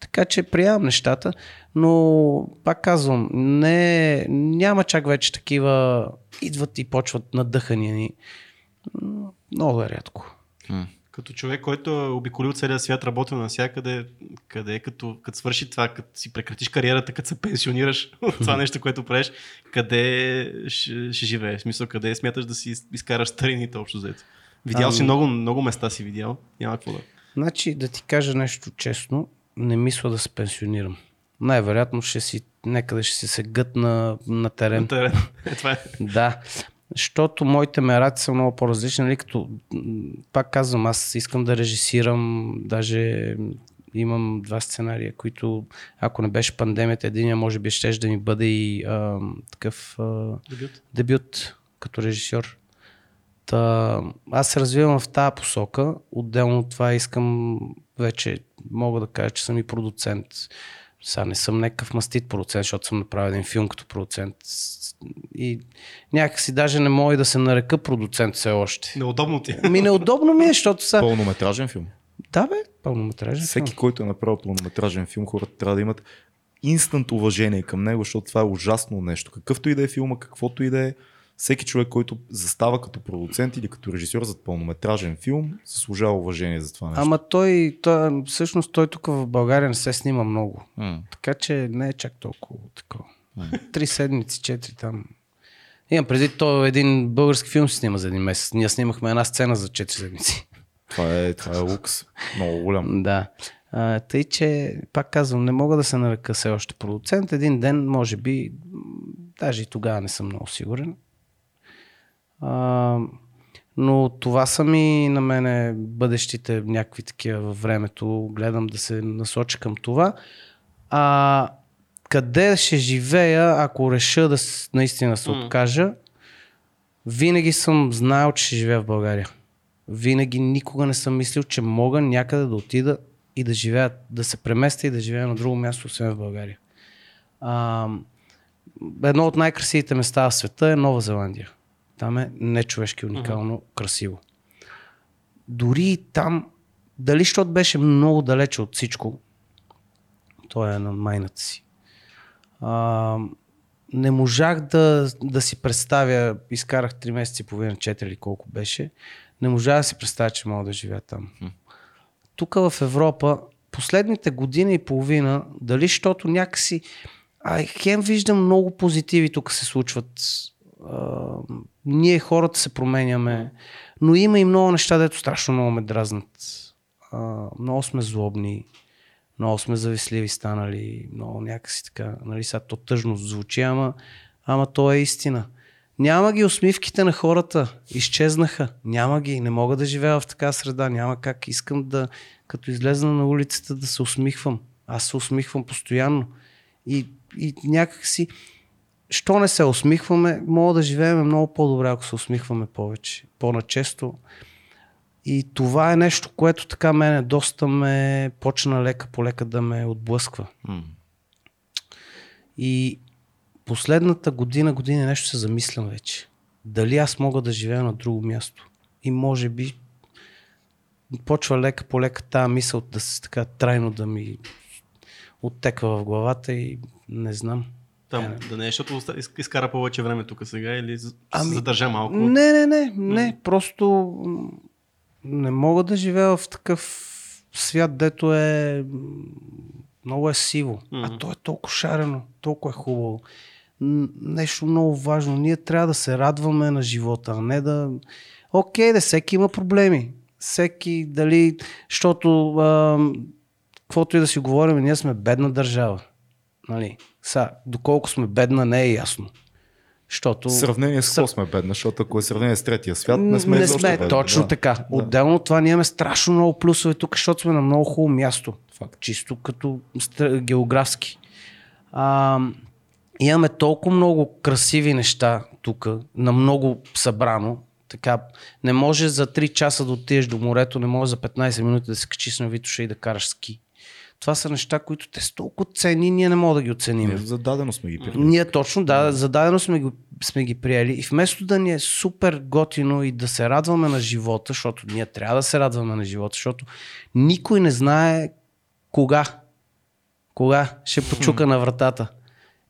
Така че приемам нещата, но пак казвам, не, няма чак вече такива, идват и почват надъхания ни. М, Много е рядко. Като човек, който е обиколил целия свят, работил навсякъде, къде като, като свърши това, като си прекратиш кариерата, като се пенсионираш от това нещо, което правиш, къде ще, ще живееш? В смисъл, къде смяташ да си изкараш старините общо взето? Видял си Ами- много, много места си видял, няма какво да. Значи, да ти кажа нещо честно, не мисля да се пенсионирам. Най-вероятно ще си, някъде ще си се гът на, на терен. На терен. Е, това е. Да, защото моите мераци са много по-различни, нали, като, пак казвам, аз искам да режисирам, даже имам два сценария, които, ако не беше пандемията, единия може би ще да ми бъде и а, такъв а, Дебют. дебют като режисьор. Та, аз се развивам в тази посока. Отделно от това искам вече, мога да кажа, че съм и продуцент. Сега не съм някакъв мастит продуцент, защото съм направил един филм като продуцент. И някакси даже не мога и да се нарека продуцент все още. Неудобно ти. Ми неудобно ми е, защото са... Пълнометражен филм. Да бе, пълнометражен Всеки, филм. който е направил пълнометражен филм, хората трябва да имат инстант уважение към него, защото това е ужасно нещо. Какъвто и да е филма, каквото и да е, всеки човек, който застава като продуцент или като режисьор за пълнометражен филм, заслужава уважение за това нещо. Ама той, той, всъщност той тук в България не се снима много. М. Така че не е чак толкова такова. Три седмици, четири там. Имам преди, то един български филм се снима за един месец. Ние снимахме една сцена за 4 седмици. Това е, това е лукс. Много голям. Да. А, тъй, че, пак казвам, не мога да се нарека все още продуцент. Един ден, може би, даже и тогава не съм много сигурен. А, но това са ми на мене бъдещите някакви такива във времето. Гледам да се насоча към това. А къде ще живея, ако реша да наистина се откажа, винаги съм знаел, че ще живея в България. Винаги никога не съм мислил, че мога някъде да отида и да живея, да се преместя и да живея на друго място, освен в България. А, едно от най-красивите места в света е Нова Зеландия. Там е нечовешки уникално красиво. Дори там, дали защото беше много далече от всичко, той е на майната си. А, не можах да, да си представя, изкарах 3 месеца и половина, 4 или колко беше, не можах да си представя, че мога да живея там. Тук в Европа, последните година и половина, дали защото някакси, а хем виждам много позитиви тук се случват. А, ние хората се променяме, но има и много неща, дето страшно много ме дразнат. А, много сме злобни, много сме завистливи станали, много някакси така, нали сега то тъжно звучи, ама, ама то е истина. Няма ги усмивките на хората, изчезнаха, няма ги, не мога да живея в така среда, няма как, искам да, като излезна на улицата да се усмихвам. Аз се усмихвам постоянно и, и някак си, що не се усмихваме, мога да живеем много по-добре, ако се усмихваме повече, по-начесто. И това е нещо, което така мене доста ме почна лека по лека да ме отблъсква. М. И последната година, година нещо се замислям вече. Дали аз мога да живея на друго място. И може би почва лека по лека тази мисъл да се така трайно да ми оттеква в главата и не знам. Там, да не е, защото изкара повече време тук сега или Ами, се задържа малко. Не, не, не, не. Просто не мога да живея в такъв свят, дето е много е сиво. А Мгм. то е толкова шарено, толкова е хубаво. Нещо много важно. Ние трябва да се радваме на живота, а не да... Окей, да всеки има проблеми. Всеки дали... Защото ам, каквото и да си говорим, ние сме бедна държава. Нали? Са, доколко сме бедна, не е ясно. Защото... Сравнение с какво сме бедна, защото ако е сравнение с третия свят, не сме не сме, бедни, точно да. така. Отделно от това ние имаме страшно много плюсове тук, защото сме на много хубаво място. Факт. Чисто като географски. А, имаме толкова много красиви неща тук, на много събрано. Така, не може за 3 часа да отидеш до морето, не може за 15 минути да се качиш на Витоша и да караш ски. Това са неща, които те са толкова ценни, ние не можем да ги оценим. Ние зададено сме ги приели. Ние точно, да, зададено сме ги, сме ги приели и вместо да ни е супер готино и да се радваме на живота, защото ние трябва да се радваме на живота, защото никой не знае кога, кога ще почука на вратата.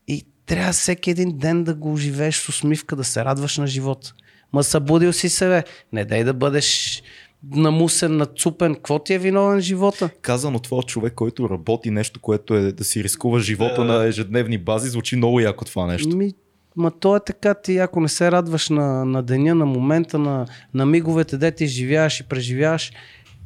И трябва всеки един ден да го живееш с усмивка, да се радваш на живота. Ма събудил си себе. Не дай да бъдеш намусен, нацупен. Какво ти е виновен живота? Казано това от човек, който работи нещо, което е да си рискува живота на ежедневни бази, звучи много яко това нещо. Ми, ма то е така, ти ако не се радваш на, на деня, на момента, на, на миговете, де ти живяваш и преживяваш,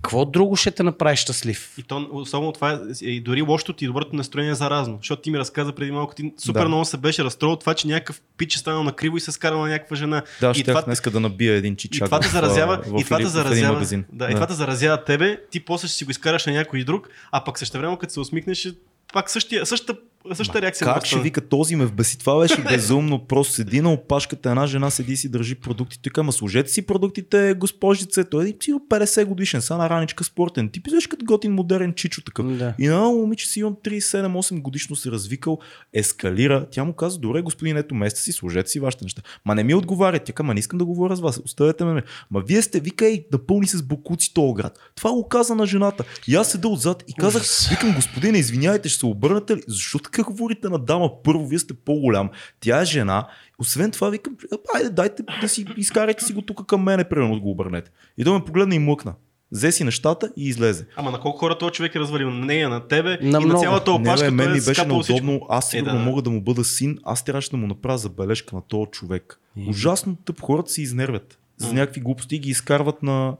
какво друго ще те направи щастлив? И то, особено това е, и дори лошото ти и доброто настроение е заразно. Защото ти ми разказа преди малко, ти супер Да. много се беше разстроил това, че някакъв пич е станал на криво и се скарал на някаква жена. Да, и това, днеска да набия един и чичак това те заразява, в, и това те заразява, магазин. да, и това те заразява тебе, ти после ще си го изкараш на някой друг, а пък също време, като се усмихнеш, пак същия, същата, същата реакция. Как да ще вика този ме вбеси? Това беше безумно. Просто седи на опашката, една жена седи и си държи продуктите. Той казва, сложете си продуктите, госпожице. Той е си 50 годишен, са на раничка спортен. Ти писаш като готин модерен чичо такъв. Да. И на момиче си он 37-8 годишно се развикал, ескалира. Тя му каза, добре, господин, ето места си, сложете си вашите неща. Ма не ми отговаря. Тя каза, ма не искам да говоря с вас. Оставете ме. Ма вие сте, вика, ей, напълни се с бокуци този град. Това го каза на жената. И аз седа отзад и казах, викам, господине, извинявайте, ще се обърнете ли? Защо така говорите на дама? Първо, вие сте по-голям. Тя е жена. Освен това, викам, айде, дайте да си изкарайте си го тук към мене, примерно да го обърнете. И той ме погледна и млъкна. Взе си нещата и излезе. Ама на колко хора този човек е развалил? На нея, на тебе На и на много. цялата Не, опашка. бе, мен той е ми беше неудобно. Аз сигурно Е, да, да. мога да му бъда син. Аз трябваше да му направя забележка на този човек. И- Ужасно тъп. Хората се изнервят. За някакви глупости ги изкарват на,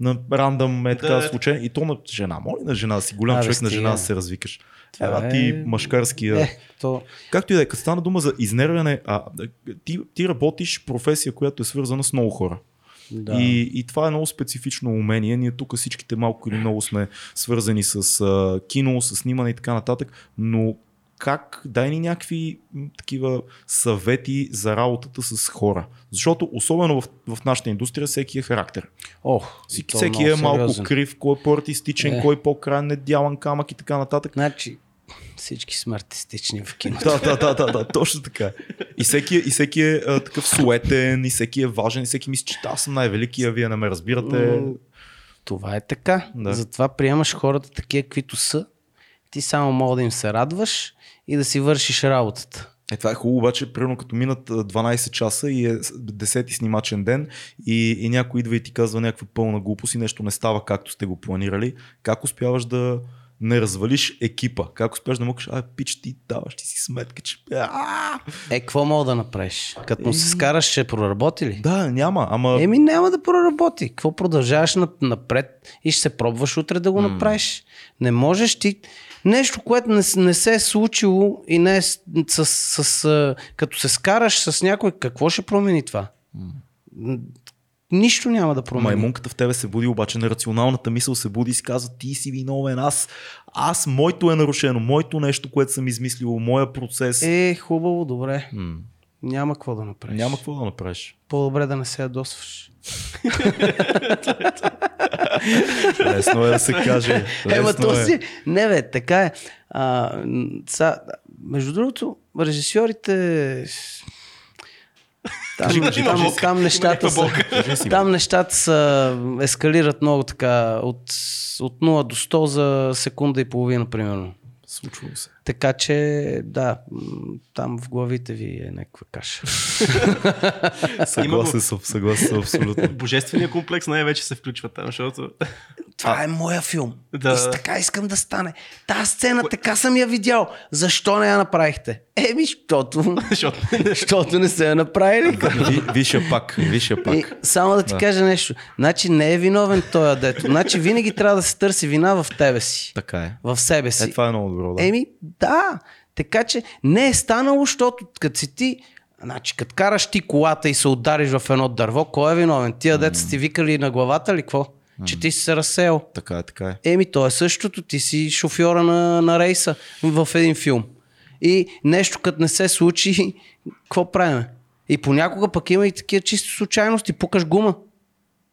на рандъм е така Да, е. случай. И то на жена. Моля на жена си голям Абе, човек, на стига. жена да се развикаш. Това е- ти машкарския. Е, то... Както и да е, като стана дума за изнервяне, а, ти, ти работиш професия, която е свързана с много хора. Да. И, и това е много специфично умение. Ние тук всичките малко или много сме свързани с а, кино, с снимане и така нататък, но как, дай ни някакви такива съвети за работата с хора. Защото особено в, в нашата индустрия всеки е характер. Ох, Всеки, то всеки е малко сериозен. крив, кой е по-артистичен, Е. кой е по-крайен, недялан камък и така нататък. Значи, всички сме артистични в киното. Да, да, да, да, да, точно така. И всеки, е- и всеки е а, такъв суетен, и всеки е важен, и всеки мисли, че аз съм най-великия, вие не ме разбирате. Това е така. Да. Затова приемаш хората такива, каквито са. Ти само мога да им се радваш и да си вършиш работата. Е, това е хубаво, обаче, примерно като минат а, 12 часа и е с- 10 снимачен ден и, и някой идва и ти казва някаква пълна глупост и нещо не става както сте го планирали, как успяваш да не развалиш екипа? Как успяваш да му кажеш, а, пич, ти даваш ти си сметка, че... А! Е, какво мога да направиш? Като му се Еми- скараш, ще проработи ли? Да, няма, ама... Еми няма да проработи. Какво продължаваш нап- напред и ще се пробваш утре да го направиш. Не можеш ти... Нещо, което не, не се е случило и не е с, с, с, с, като се скараш с някой, какво ще промени това? Нищо няма да промени. Маймунката в тебе се буди, обаче нерационалната мисъл се буди и си казва, ти си виновен, аз, аз, моето е нарушено, моето нещо, което съм измислил, моя процес. Е, хубаво, добре. М, Няма какво да направиш. няма какво да направиш. По-добре да не се ядосваш. Лесно е да се каже. Ема то е. си... Не бе, така е. А, са, между другото, режисьорите... Там, Има там, там, Има нещата са, там нещата са, ескалират много така, от, от 0 до 100 за секунда и половина, примерно. Случвало се. Така че, да, там в главите ви е някаква каша. Съгласен съм, съгласен съм абсолютно. Божествения комплекс най-вече се включва там, защото... Това е моя филм. Да. И така искам да стане. Та сцена така съм я видял. Защо не я направихте? Еми, защото, защото не се я направили. Ви, виша пак, виша пак. И, само да ти кажа нещо. Значи не е виновен той дето. Значи винаги трябва да се търси вина в тебе си. Така е. В себе си. Е, това е много добро, да. Еми, да. Така че не е станало, защото като си ти, значи като караш ти колата и се удариш в едно дърво, кой е виновен? Тия деца ти викали на главата ли какво? Че ти си се разсеял. Така е, така е. Еми, то е същото. Ти си шофьора на, на рейса в един филм. И нещо като не се случи, какво правим? И понякога пък има и такива чисти случайности. Пукаш гума.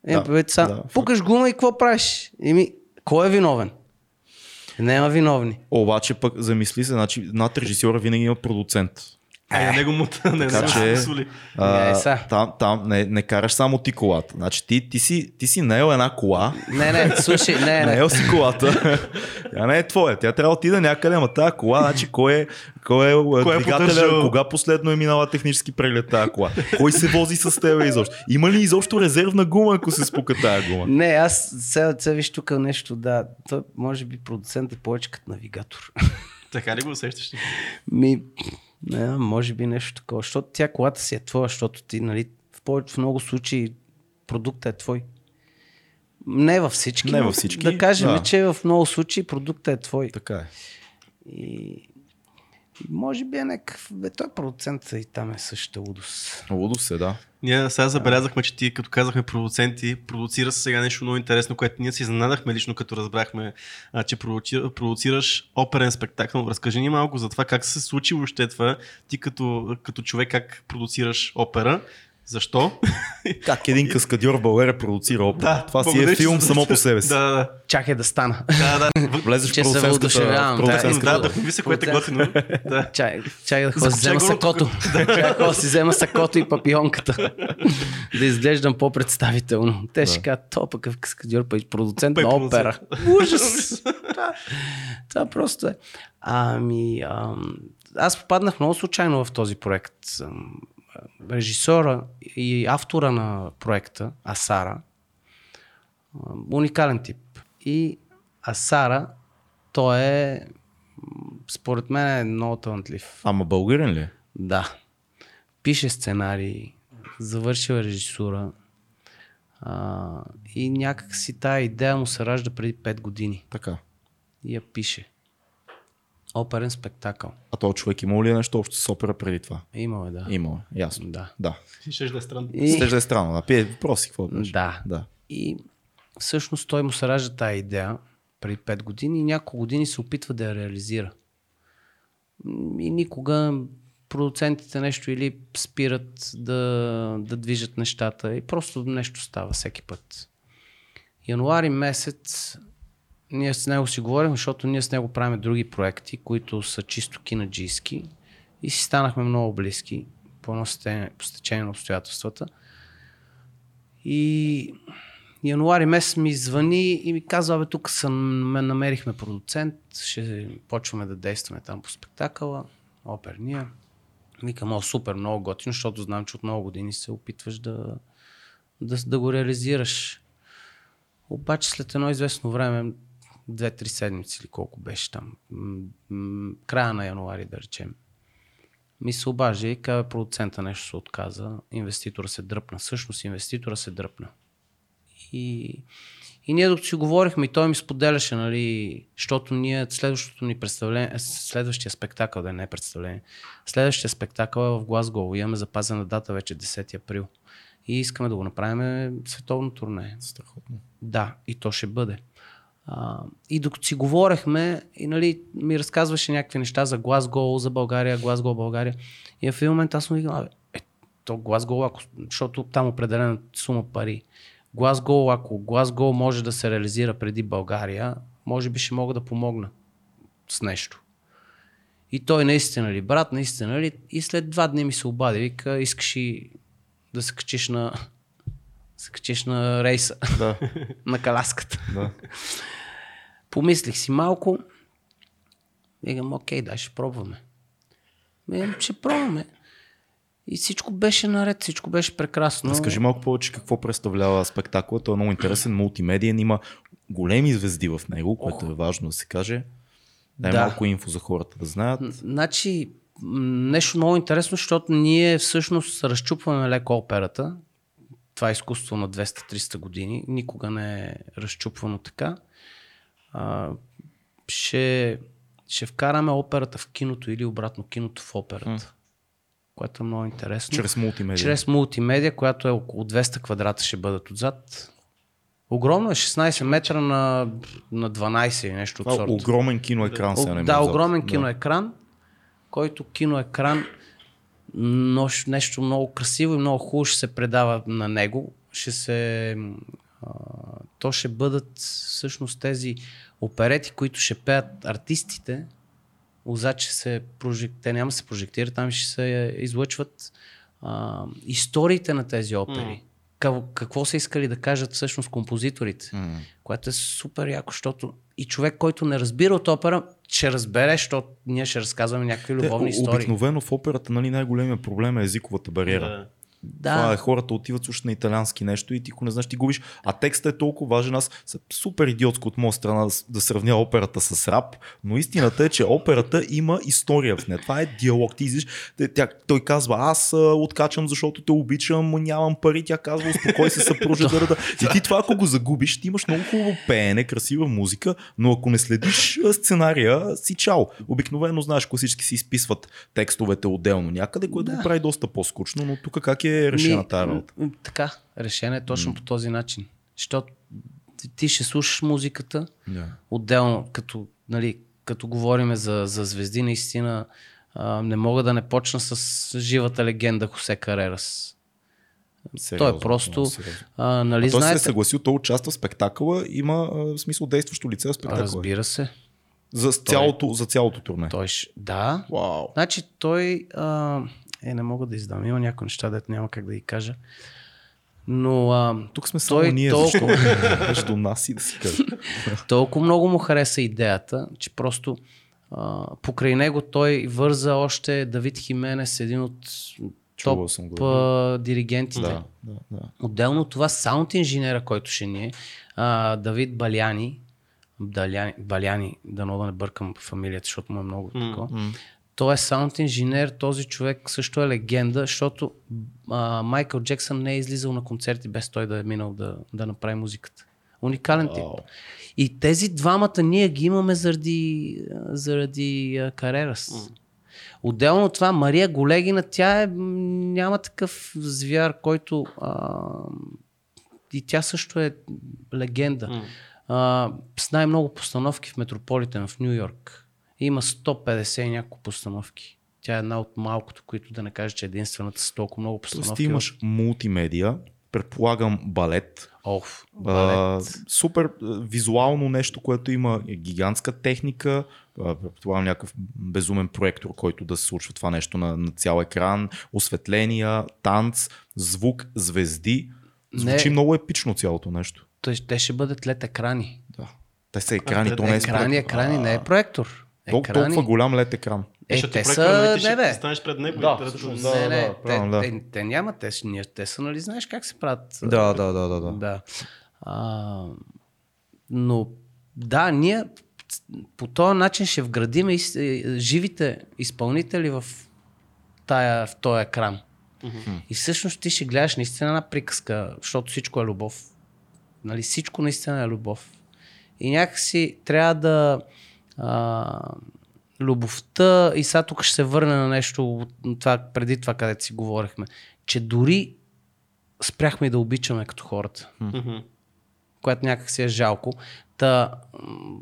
Е, Да, са, да, пукаш гума и какво правиш? Еми, кой е виновен? Няма виновни. Обаче пък замисли се, значи над режисьора винаги има продуцент. Ай, на него му не Така не че- соли. А, са. там, там не, не караш само ти колата. Значи ти, ти, си, ти си наел една кола, Не, не, слушай, не, не. наел си колата. Тя не е твоя. Тя трябва да отида някъде, ама тази кола, значи кой е, кой е, Кой е двигателя, кога последно е минала технически преглед тази кола. Кой се вози с теб изобщо? Има ли изобщо резервна гума, ако се спука тази гума? Не, аз сега, сега виж тук нещо, да. Той, може би продуцент е повече като навигатор. Така ли го усещаш? Ми, не, може би нещо такова. Защото тя колата си е твоя, защото ти, нали, в повече в много случаи продуктът е твой. Не във всички. Не във всички, Да кажем, да. че в много случаи продуктът е твой. Така е. И, и може би е някакъв... Бе, той продуцент и там е същата лудост. Лудо се, да. Ние сега забелязахме, че ти, като казахме продуценти, продуцира се сега нещо много интересно, което ние си изненадахме лично, като разбрахме, а, че продуци- продуцираш оперен спектакъл. Разкажи ни малко за това как се случи въобще това, ти като, като човек как продуцираш опера, защо? Как един каскадьор в България продуцира опера. Това си е филм само по себе си. Да, да, да. Чакай да стана. Да, да. В- Влезеш в Че в продуцентската Да, да, вдъхнови се, което е готино. Да. Чай, чай да да си Закопчай взема сакото. Чай да си взема сакото и папионката. да изглеждам по-представително. Те ще кажат, то пък е каскадьор, пък продуцент на опера. Ужас! това, просто е. Ами, ам, аз попаднах много случайно в този проект. Ам, Режисьора и автора на проекта, Асара, уникален тип. И Асара, той е, според мен е много талантлив. Ама българин ли? е? Да. Пише сценарий, завършил е режисура а, и някак си тая идея му се ражда преди 5 години Така. и я пише. Оперен спектакъл. А този човек имал ли е нещо общо с опера преди това? Имал е, да. Имал, е, ясно. Да. Да. Ще да е странно. И, Ще да е странно. Да, пие въпроси, какво беше? да. Да. И всъщност той му се ражда тая идея преди 5 години и няколко години се опитва да я реализира. И никога продуцентите нещо или спират да, да движат нещата и просто нещо става всеки път. Януари месец ние с него си говорим, защото ние с него правим други проекти, които са чисто кинаджийски и си станахме много близки по едно стечение- на обстоятелствата. И януари месец ми звъни и ми казва, бе, тук съм, ме намерихме продуцент, ще почваме да действаме там по спектакъла, оперния. Викам, о, супер, много готино, защото знам, че от много години се опитваш да, да, да го реализираш. Обаче след едно известно време, две-три седмици или колко беше там, края на януари да речем, ми се обажда и казва, продуцента нещо се отказа, инвеститора се дръпна. Всъщност инвеститора се дръпна. И, и ние докато си говорихме и той ми споделяше, нали, защото ние следващото ни представление, е, следващия спектакъл, да не е представление, следващия спектакъл е в Глазго. Имаме запазена дата вече 10 април. И искаме да го направим световно турне. Страхотно. Да, и то ще бъде. А, и докато си говорехме, и нали, ми разказваше някакви неща за Глазго, за България, Глазго, България. И в един момент аз му викам, е, то Глазго, ако, защото там определена сума пари. Глазго, ако Глазго може да се реализира преди България, може би ще мога да помогна с нещо. И той наистина ли, брат, наистина ли? И след два дни ми се обади, вика, искаш и да се качиш на, се качиш на рейса, Да, на каляската. да. Помислих си малко. Викам, окей, дай ще пробваме. Ми, ще пробваме. И всичко беше наред, всичко беше прекрасно. Разкажи малко повече какво представлява спектакъла. Той е много интересен, мултимедиен, има големи звезди в него, което е важно да се каже. Дай Да. малко инфо за хората да знаят. Значи, нещо много интересно, защото ние всъщност разчупваме леко операта. Това е изкуство на 200-300 години. Никога не е разчупвано така. А, ще, ще вкараме операта в киното или обратно киното в операта. Което е много интересно. Чрез мултимедия. Чрез мултимедия, която е около 200 квадрата ще бъдат отзад. Огромно е 16 метра на, на 12 или нещо от е сорта. огромен киноекран. Не ме да, отзад. огромен Да. киноекран, който киноекран но, нещо много красиво и много хубаво ще се предава на него. Ще се... То ще бъдат всъщност тези оперети, които ще пеят артистите. Отзад ще се прожек... те няма да се прожектират, там ще се излъчват а, историите на тези опери. Какво, какво са искали да кажат всъщност композиторите. М. Което е супер яко, защото и човек, който не разбира от опера, ще разбере, защото ние ще разказваме някакви Те, любовни о- истории. обикновено в операта нали, най-големият проблем е езиковата бариера. Да. Това е Да, хората отиват слушат на италиански нещо и ти го не знаеш, ти губиш. А текстът е толкова важен. Аз съм супер идиотско от моя страна да, да сравня операта с рап, но истината е, че операта има история в нея. Това е диалог. Ти излиш, тя, той казва, аз откачам, защото те обичам, нямам пари. Тя казва, успокой се, съпружа. да, да, да. И ти това, ако го загубиш, ти имаш много хубаво пеене, красива музика, но ако не следиш сценария, си чао. Обикновено, знаеш, класически си изписват текстовете отделно някъде, което Да. го прави доста по-скучно, но тук как е решена Ми, тази работа? Така, решена е точно по този начин. Защото ти- ще слушаш музиката, Да. отделно, като, нали, като говорим за, за звезди, наистина а, не мога да не почна с живата легенда Хосе Карерас. Той е просто, а, нали А той се е знаете, съгласил, той участва в спектакъла, има а, смисъл действащо лице в спектакъла. разбира се, За цялото, за цялото турне. той да, Вау. Значи той... А, е, не мога да издам. Има някои неща, дето няма как да ги кажа. Но а, Тук сме само той ние, толкова- защо до нас и да си кажа. толкова много му хареса идеята, че просто а, покрай него той върза още Давид Хименес, един от Чувал топ съм го. диригентите. Да, да, да. Отделно от това саунд инженера, който ще ни е, а, Давид Баляни, Даляни, Баляни, дано да не бъркам фамилията, защото му е много такова. Той е саунд инженер, този човек също е легенда, защото а, Майкъл Джексън не е излизал на концерти без той да е минал да, да направи музиката. Уникален тип. Вау. И тези двамата ние ги имаме заради, заради а, Карерас. Отделно от това, Мария Голегина, тя е, няма такъв звяр, който а, и тя също е легенда. А, с най-много постановки в Метрополитен в Нью Йорк. Има 150 и няколко постановки. Тя е една от малкото, които да не кажа, че е единствената с толкова много постановки. Тоест ти имаш мултимедия, предполагам балет, Оф, А, балет. супер а, визуално нещо, което има гигантска техника, предполагам някакъв безумен проектор, който да се случва това нещо на, на цял екран, осветления, танц, звук, звезди. Звучи Не. много епично цялото нещо. Те ще бъдат лед екрани. Да. Те са екрани, А, то не е Екрани, екрани, не е проектор. Тол- Екрани. Толкова голям лед екран. Е, Защото те са... ти Не, ще бе. станеш пред него Да, и да, всъщност, да, да. не, не, правилно, те, да. те, те нямат, те, са- ние- те са, нали, знаеш как се правят. Да, да, да, да. да. Да. А, но да, ние по този начин ще вградим и, живите изпълнители в, тая, в този екран. И всъщност ти ще гледаш наистина една приказка, защото всичко е любов. Нали, всичко наистина е любов. И някакси трябва да... А, любовта, и сега тук ще се върне на нещо от това, преди това, където си говорихме, че дори спряхме да обичаме като хората Мгм. което някак си е жалко. Та,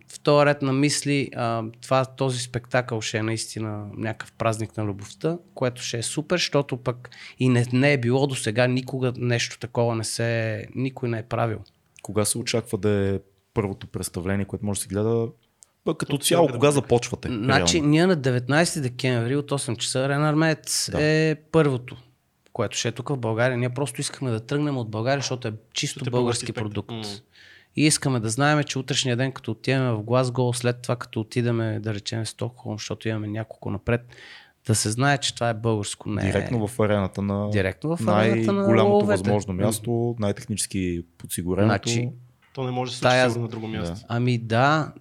в този ред на мисли, а, това, този спектакъл ще е наистина някакъв празник на любовта, което ще е супер, защото пък и не, не е било до сега никога нещо такова не се, никой не е правил. Кога се очаква да е първото представление, което може да се гледа Пък като цяло, кога започвате? Значи, реално? ние на 19 декември от 8 часа Рен Армеец Да. е първото, което ще е тук в България. Ние просто искаме да тръгнем от България, защото е чисто Защото е български български продукт. М. И искаме да знаем, че утрешния ден, като отидем в Глазго, след това като отидем, да речем, в Стокхолм, защото имаме няколко напред, да се знае, че това е българско. Не, Директно в арената на Директно в арената на най-голямото лъвовете. възможно място, най-технически подсигуреното. Значи, То не може да се Тая- случи на друго място. Ами да,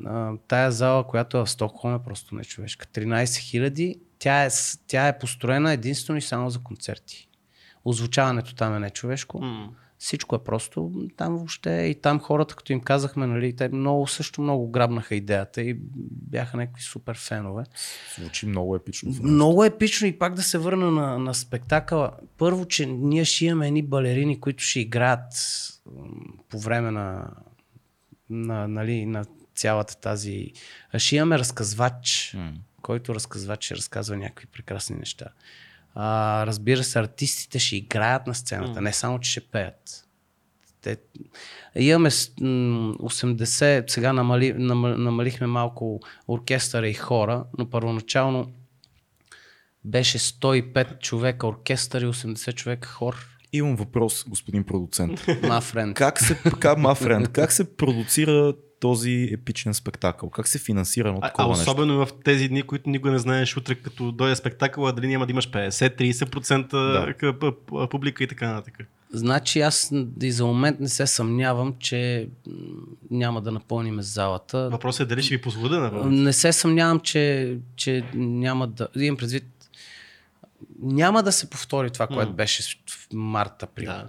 тая зала, която е в Стокхолм е просто нечовешка. 13 хиляди, тя е, тя е построена единствено и само за концерти. Озвучаването там е нечовешко. М. Всичко е просто там въобще и там хората, като им казахме, нали, те много също много грабнаха идеята и бяха някакви супер фенове. Звучи много епично. Много епично и пак да се върна на, на спектакъла. Първо, че ние ще имаме едни балерини, които ще играят по време на, на, нали, на цялата тази... А Ще имаме разказвач, М. който разказвач ще разказва някакви прекрасни неща. А, разбира се, артистите ще играят на сцената, не само, че ще пеят. Те... Имаме с- м, 80, сега намали, намал- намалихме малко оркестъра и хора, но първоначално беше 105 човека оркестър и 80 човека хор. Имам въпрос, господин продуцент. Мафренд. как се, как, ма, френд, как се продуцира този епичен спектакъл? Как се финансира едно А, а такова нещо? особено в тези дни, които никога не знаеш утре, като дойде спектакъл, дали няма да имаш 50-30% Да. публика и така нататък. Значи аз и за момент не се съмнявам, че няма да напълним залата. Въпросът е дали ще ви позволя да направите. Не се съмнявам, че, че няма да... Имам предвид, няма да се повтори това, което беше в март, април. Да.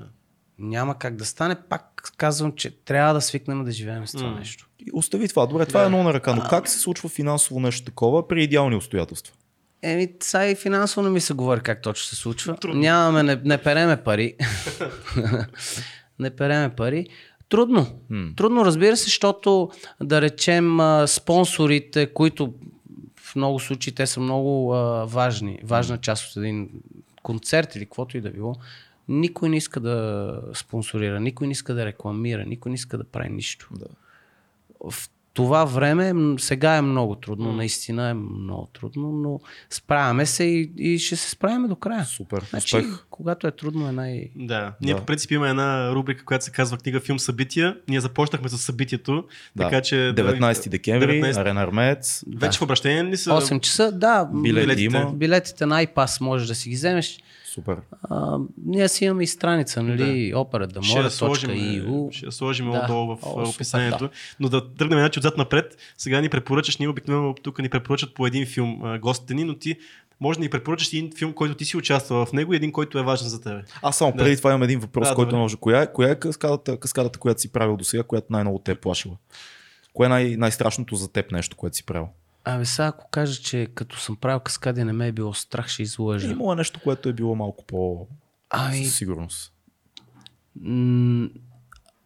Няма как да стане. Пак казвам, че трябва да свикнем да живеем с това нещо. И Остави това. Добре, това Да. е едно на ръка. Но как се случва финансово нещо такова при идеални обстоятелства? Еми, сега и финансово не ми се говори как точно се случва. Трудно. Нямаме, не, не переме пари. не переме пари. Трудно. М. Трудно, разбира се, защото да речем а, спонсорите, които много случаи те са много а, важни, важна част от един концерт или каквото и да било, никой не иска да спонсорира, никой не иска да рекламира, никой не иска да прави нищо. Да. В това време сега е много трудно, наистина е много трудно, но справяме се и, и ще се справяме до края. Супер. Значи, Успех. когато е трудно е най... Да. Ние Да. по принцип имаме една рубрика, която се казва книга, филм, събития. Ние започнахме с събитието, Да. така че... 19 декември, 19 Арена Армеец. Вече в обращение ли са? 8 часа, да. Билети билетите. има. Билетите на iPass можеш да си ги вземеш. Супер. А, ние си имаме и страница, нали, опера да Ще я сложим, more.eu. ще я сложим Да. отдолу в О, О, супер, описанието. да. Но да тръгнем значи отзад напред. Сега ни препоръчаш, ние обикновено тук ни препоръчат по един филм а, гостите ни, но ти може да ни препоръчаш един филм, който ти си участвал в него и един, който е важен за теб. Аз само Да. преди това имам един въпрос, Да, който добре. може. Коя, е- коя е каскадата, каскадата, която си правил до сега, която най-много те е плашила? Кое е най- най-страшното за теб нещо, което си правил? Абе сега ако кажа, че като съм правил каскади не ме е било страх, ще излъжа. Имало е нещо, което е било малко по Ами, със сигурност. м-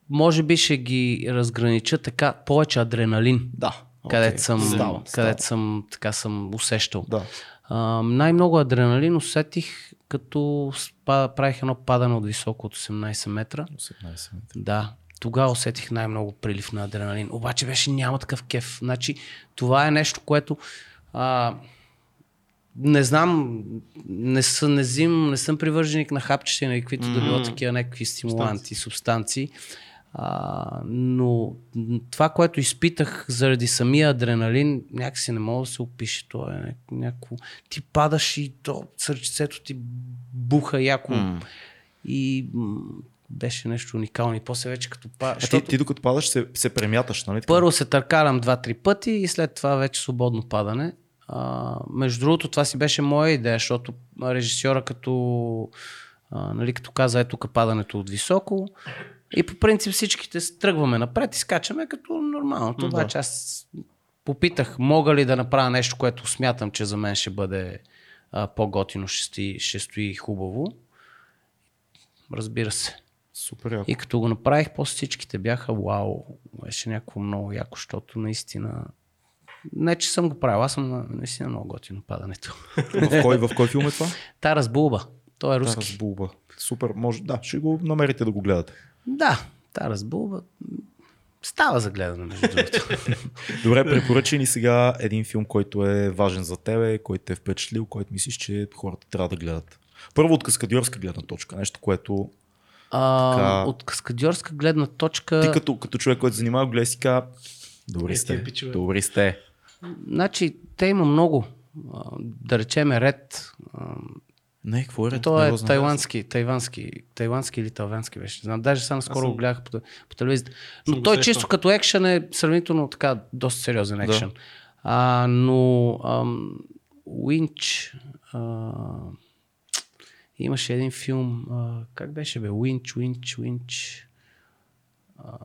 може би ще ги разгранича така повече адреналин. Да. където съм, Става, където съм, така съм усещал. Да. А, най-много адреналин усетих, като спа- правих едно падане от високо от 18 метра. 18 метра. Да, тогава усетих най-много прилив на адреналин. Обаче беше няма такъв кеф. Значи, това е нещо, което а, не знам, не, съм, не, зим, не съм привърженик на хапчета и на каквито mm-hmm. да било такива някакви стимуланти, субстанции. А, но това, което изпитах заради самия адреналин, някакси не мога да се опише. То е ня- някакво... Ти падаш и то сърчицето ти буха яко. М. И беше нещо уникално. И после вече като па... А ти, Защото ти докато падаш се, се премяташ, нали? първо се търкарам два-три пъти и след това вече свободно падане. А, между другото, това си беше моя идея, защото режисьора като, а, нали, като каза, ето тук падането от високо. И по принцип всичките тръгваме напред и скачаме като нормално. Това, Да. че аз попитах, мога ли да направя нещо, което смятам, че за мен ще бъде а, по-готино, ще ще стои хубаво. Разбира се. Супер яко. И като го направих, после всичките бяха вау, беше някакво много яко, защото наистина не, че съм го правил, аз съм на- наистина много готино падането. В кой, в кой филм е това? Тарас Булба, той е Тарас руски. Булба. Супер, може, да, ще го намерите да го гледате. Да, Тарас Булба. Става за гледане, между другото. Добре, препоръчай ни сега един филм, който е важен за тебе, който те е впечатлил, който мислиш, че хората трябва да гледат. Първо от каскадьорска гледна точка, нещо, което А, Така. От каскадьорска гледна точка... ти като, като човек, който занимава, гледай си ка, добри Е, сте, добри сте. Значи, те има много. Да речеме ред. Не, какво е ред? То е тайландски, тайландски, тайландски или талвански беше. Знам, даже само скоро съм- го гледах по, по телевизията. Но го той чисто като екшен е сравнително така доста сериозен екшен. А, но ам, Уинч а, имаше един филм, а, как беше бе? Уинч, Уинч, Уинч. А,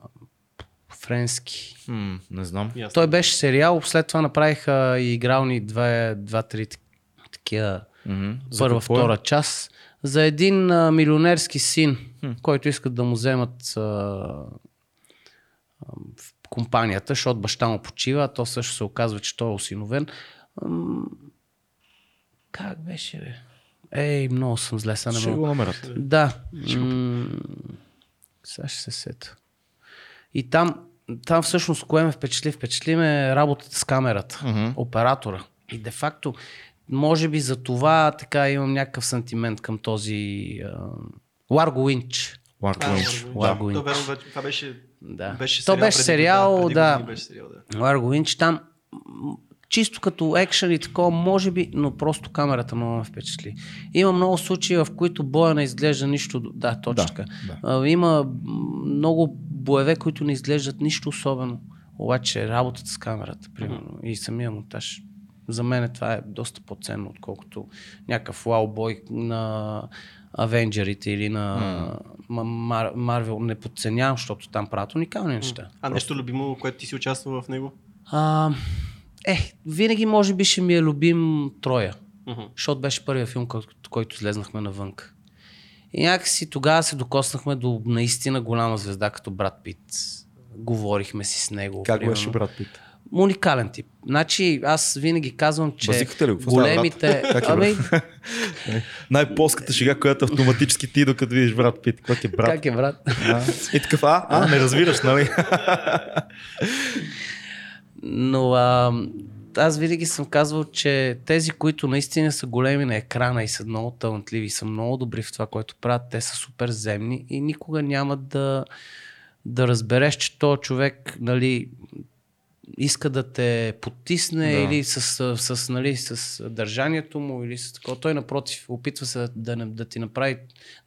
френски. М, не знам. Ясно. Той беше сериал, след това направиха и игрални два- два-три такива. За първа, е? втора част, за един а, милионерски син, който искат да му вземат а, а, в компанията, защото баща му почива, а то също се оказва, че той е осиновен. Ам, как беше, бе? Ей, много съм зле, сега не Ще го намерят. Да. М- Сега ще се сета. И там, там всъщност кое ме впечатли? Впечатли ме работата с камерата, оператора. И де-факто, може би за това така имам някакъв сантимент към този Ларго Уинч. Ларк А, Уинч. Ларго. Ларго То, Уинч. това беше, Да. беше То сериал. беше преди- сериал, преди да. Беше сериал, да. Ларго Уинч там чисто като екшен и такова, може би, но просто камерата много ме впечатли. Има много случаи, в които боя не изглежда нищо. Да, точно Да, да. Има много боеве, които не изглеждат нищо особено. Обаче работата с камерата, примерно, и самия монтаж. За мен това е доста по-ценно, отколкото някакъв лаубой на Авенджерите или на Мар- Марвел. Не подценявам, защото там правят уникални неща. А нещо любимо, което ти си участвал в него? А, е, винаги може би ще ми е любим Троя, Мгм. защото беше първият филм, който, излезнахме навън. И някакси тогава се докоснахме до наистина голяма звезда като брат Пит. Говорихме си с него. Как примерно. беше брат Пит? Уникален тип. Значи аз винаги казвам, че ли големите... Ами, Най-плоската шега, която автоматически ти, докато видиш брат Пит. Как е брат? как е брат? А, и такъв, а, а, не разбираш, нали? Но а, аз винаги съм казвал, че тези, които наистина са големи на екрана и са много талантливи, са много добри в това, което правят, те са супер земни и никога няма да, да разбереш, че този човек нали, иска да те потисне Да. или с, с, с, нали, с държанието му, или с такова. Той напротив, опитва се да, да, да ти направи,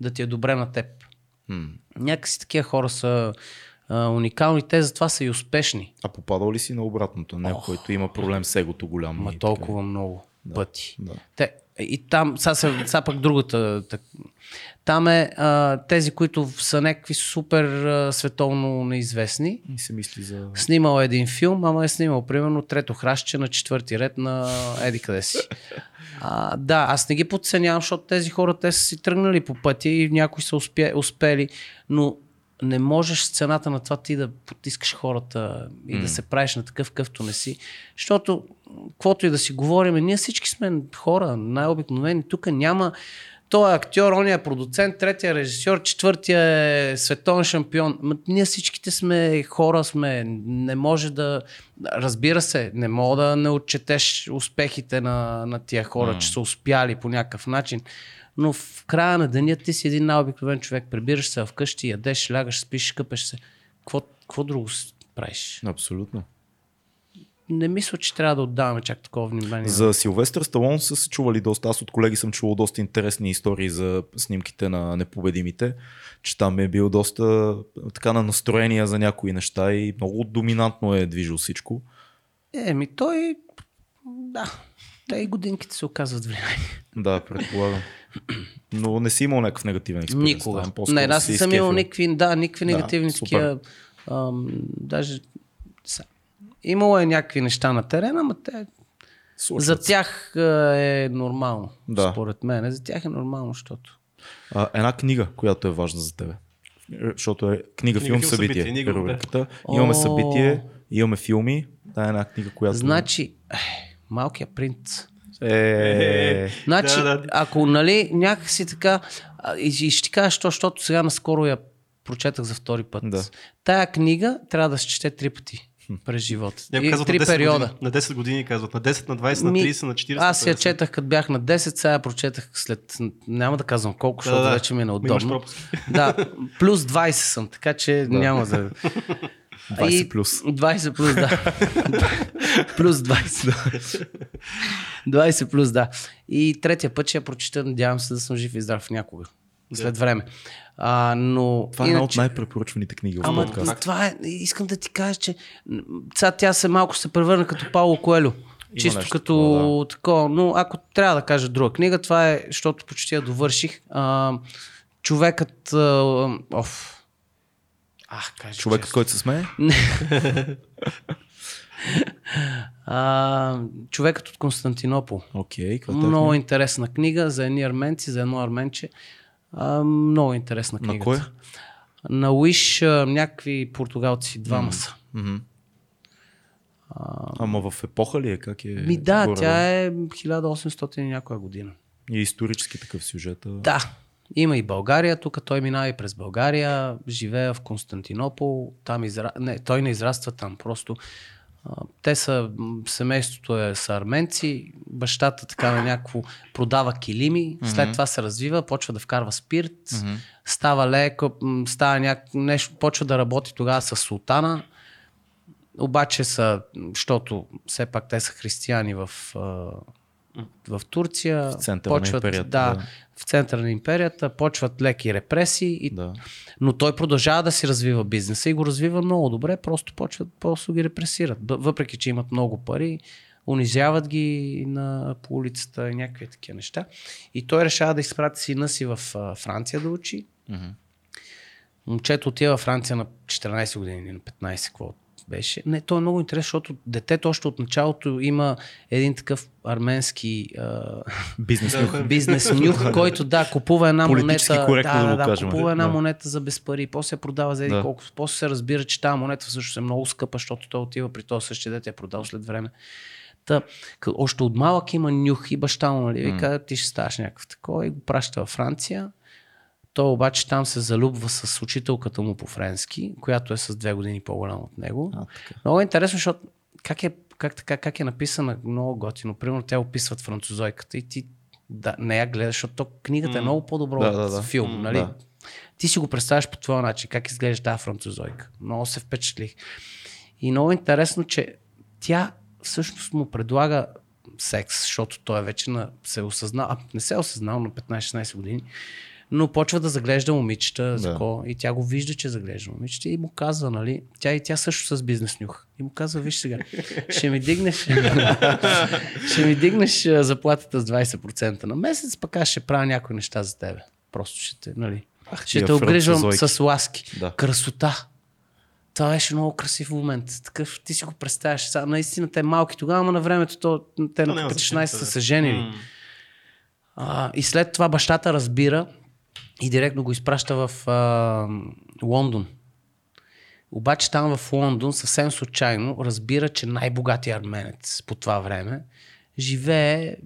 да ти е добре на теб. М. Някакси такива хора са а, уникални, те затова са и успешни. А попадал ли си на обратното? Не, който има проблем с егото голям. Ма толкова много пъти. Да. Те, и там, сега, се- сега пък другата. Так, там е а, тези, които са някакви супер а, световно неизвестни. така. И се мисли за... Снимал един филм, ама е снимал примерно трето хращче на четвърти ред на Еди къде си. А, да, аз не ги подценявам, защото тези хора те са си тръгнали по пътя и някои са успе, успели, но не можеш с цената на това ти да потискаш хората и mm. да се правиш на такъв къвто не си. Защото, каквото и да си говорим, ние всички сме хора, най-обикновени. Тук няма той е актьор, он е продуцент, третия режисьор, четвъртия е световен шампион. Ма, ние всичките сме хора, сме. Не може да. Разбира се, не мога да не отчетеш успехите на, на тия хора, mm. че са успяли по някакъв начин. Но в края на деня ти си един най-обикновен човек. Прибираш се вкъщи, ядеш, лягаш, спиш, къпеш се. Какво, какво друго правиш? Абсолютно. Не мисля, че трябва да отдаваме чак такова внимание. За Силвестър Сталон са се чували доста. Аз от колеги съм чувал доста интересни истории за снимките на непобедимите, че там е бил доста така на настроения за някои неща и много доминантно е движил всичко. Еми, той... Да. Те и годинките се оказват влияние. Да, предполагам. Но не си имал някакъв негативен експеримент. Никога. Там Не, аз не съм имал никакви, да, никакви Да, негативни супер. такива. Ам, даже са. Имало е някакви неща на терена, но те, Случват за тях е нормално. Да. Според мен. За тях е нормално, защото. А, една книга, която е важна за тебе. Защото е книга, филм, филм, събитие. събитие, е рубриката. Имаме събитие, имаме филми. Да, е една книга, която... Значи, е, малкия принц. Е... Значи, Да, да. ако нали, някакси така, и, и ще ти кажа, що, защото сега наскоро я прочетах за втори път. Да. Тая книга трябва да се чете три пъти през живота. И казват три на 10 периода. Години, на 10 години казват. На 10, на 20, на Ми, 30, на 40. Аз на я 50. четах като бях на 10, сега я прочетах след... Няма да казвам колко, Да, защото да, да. вече ми е неудобно. Да, плюс 20 съм, така че няма да... 20 И- плюс. 20 плюс, да. плюс 20. 20 плюс, да. И третия път ще я прочита, надявам се да съм жив и здрав някога. След време. А, но Това е една от най-препоръчваните книги в Ама подкаста. това е, искам да ти кажа, че сега тя се малко се превърна като Пауло Коелю. Чисто нещо като такова, такова, но ако трябва да кажа друга книга, това е, защото почти я довърших. А, човекът... А, оф. Ах, кажа. Човека, честно. който се смее? А, човекът от Константинопол. Окей, каква е Много книга? интересна книга за едни арменци, за едно арменче. А, много интересна книга. На кой? На Уиш а, някакви португалци, двама са. Мгм. Ама в епоха ли е? Как е? Ми да, горе-долу? тя е 1800 и някоя година. И исторически такъв сюжет. а? Да, има и България, тук той минава и през България, живее в Константинопол, там изра... не, той не израства там, просто те са, семейството е са арменци, бащата така на някакво продава килими, след това се развива, почва да вкарва спирт, става леко, става няк... нещо, почва да работи тогава с султана, обаче са, защото все пак те са християни в, в Турция. В центъра на империята, Да, да. в центъра на империята, почват леки репресии, и, Да. но той продължава да си развива бизнеса и го развива много добре, просто почват, просто ги репресират. Въпреки, че имат много пари, унизяват ги на, по улицата и някакви такива неща. И той решава да изпрати сина си в а, Франция да учи. Момчето отива във Франция на 14 години или на 15, какво беше. Не, то е много интересно, защото детето още от началото има един такъв арменски а, Бизнес. бизнес нюх, който да, купува една Политически монета. да, да да, да, кажем. купува една Да. монета за без пари, после я продава за един Да. колко. После се разбира, че тази монета всъщност е много скъпа, защото той отива при този същия дете, я продал след време. Та, къ- още от малък има нюх и баща му, нали? Вика, ти ще ставаш някакъв такова и го праща във Франция. Той обаче там се залюбва с учителката му по френски, която е с две години по-голяма от него. А, така. Много е интересно, защото как е, как, така, как е написана много готино. Примерно тя описват французойката и ти да, не я гледаш, защото то, книгата е много по-добро Да, от да, да. филм. М, нали? да. Ти си го представяш по твоя начин, как изглежда тази французойка. Много се впечатлих. И много интересно, че тя всъщност му предлага секс, защото той е вече на, се е осъзнал, а не се е осъзнал на 15-16 години, но почва да заглежда момичета, за Да. ко, и тя го вижда, че заглежда момичета и му казва, нали, тя и тя също с бизнес нюх. И му казва, виж сега, ще ми дигнеш, ще ми дигнеш заплатата с 20% на месец, пък аз ще правя някои неща за тебе. Просто ще те, нали, ще тия те обгрижвам с ласки. Да. Красота. Това беше много красив момент. Такъв ти си го представяш. Сега, наистина те малки тогава, но на времето то, те на няма 15-16 значение, са да. се женили. А, и след това бащата разбира и директно го изпраща в а, Лондон. Обаче там в Лондон съвсем случайно разбира, че най-богатия арменец по това време живее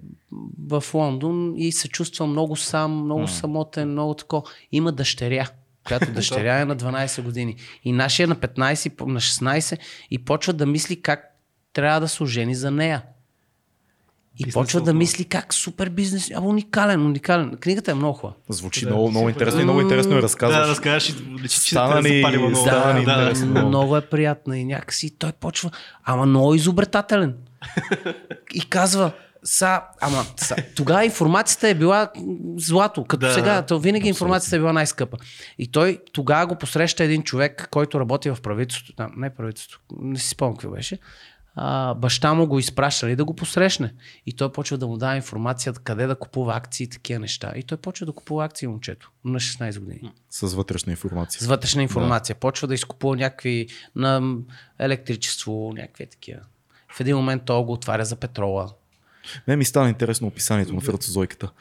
в Лондон и се чувства много сам, много самотен, много тако. Има дъщеря, която дъщеря е на 12 години. И нашия е на 15, по- на 16 и почва да мисли как трябва да се ожени за нея. И Бизнес почва да мисли как супер бизнес. А, уникален, уникален. Книгата е много хубава. Звучи много, много интересно и много интересно Да, разказваш. и личи, че Стана е ни- много. стана ни да, да. много. Много е приятна и някакси той почва, ама много изобретателен. И казва, са, ама са, тогава информацията е била злато, като Да, сега, да. то винаги информацията е била най-скъпа. И той тогава го посреща един човек, който работи в правителството, не правителството, не си спомням какво беше. А, баща му го изпращали да го посрещне. И той почва да му дава информация къде да купува акции и такива неща. И той почва да купува акции момчето на 16 години С вътрешна информация. с вътрешна информация. Да. Почва да изкупува някакви на електричество, някакви такива. В един момент той го отваря за петрола. Не ми стана интересно описанието на французойката.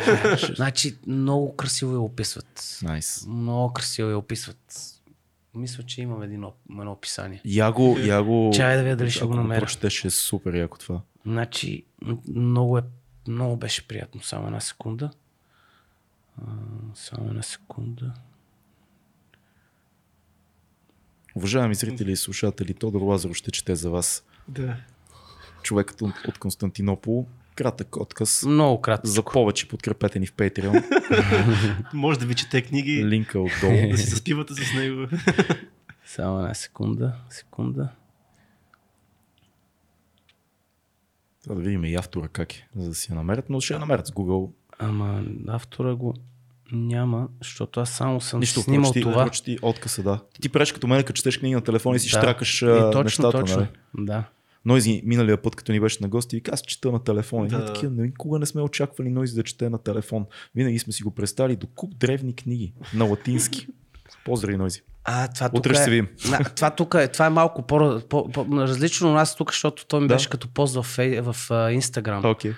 значи много красиво я описват. Найс. Много красиво я описват. Мисля, че имам един, едно описание. Я го, я го... Чай да видя дали ще ако го намеря. прочетеш е супер яко това. Значи, много, е, много беше приятно. Само една секунда. А, само една секунда. Уважаеми зрители и слушатели, Тодор Лазаров ще чете за вас. Да. Човекът от Константинопол. Кратък отказ. Много кратко. За повече подкрепете ни в Patreon. Може да ви чете книги, Линка отдолу. да си заспивате с него. Само една секунда. Секунда. Трябва да видим и автора как е, за да си я намерят, но ще я намерят с Google. Ама автора го няма, защото аз само съм Нищо, снимал прочти, това. прочти отказа, да. Ти, правиш като мен, като четеш книги на телефона и си Да. штракаш И а, точно, нещата, точно. нали? Да. Нойзи, миналия път, като ни беше на гости, вика, аз чета на телефон. Да. Ние такива, никога не сме очаквали Нойзи да чете на телефон. Винаги сме си го представили до куп древни книги на латински. Поздрави, Нойзи. А, това Утре ще е, се видим. На, това тук е, това е малко по, по, по, различно от нас тук, защото той ми Да. беше като пост в, в а, Инстаграм. Окей.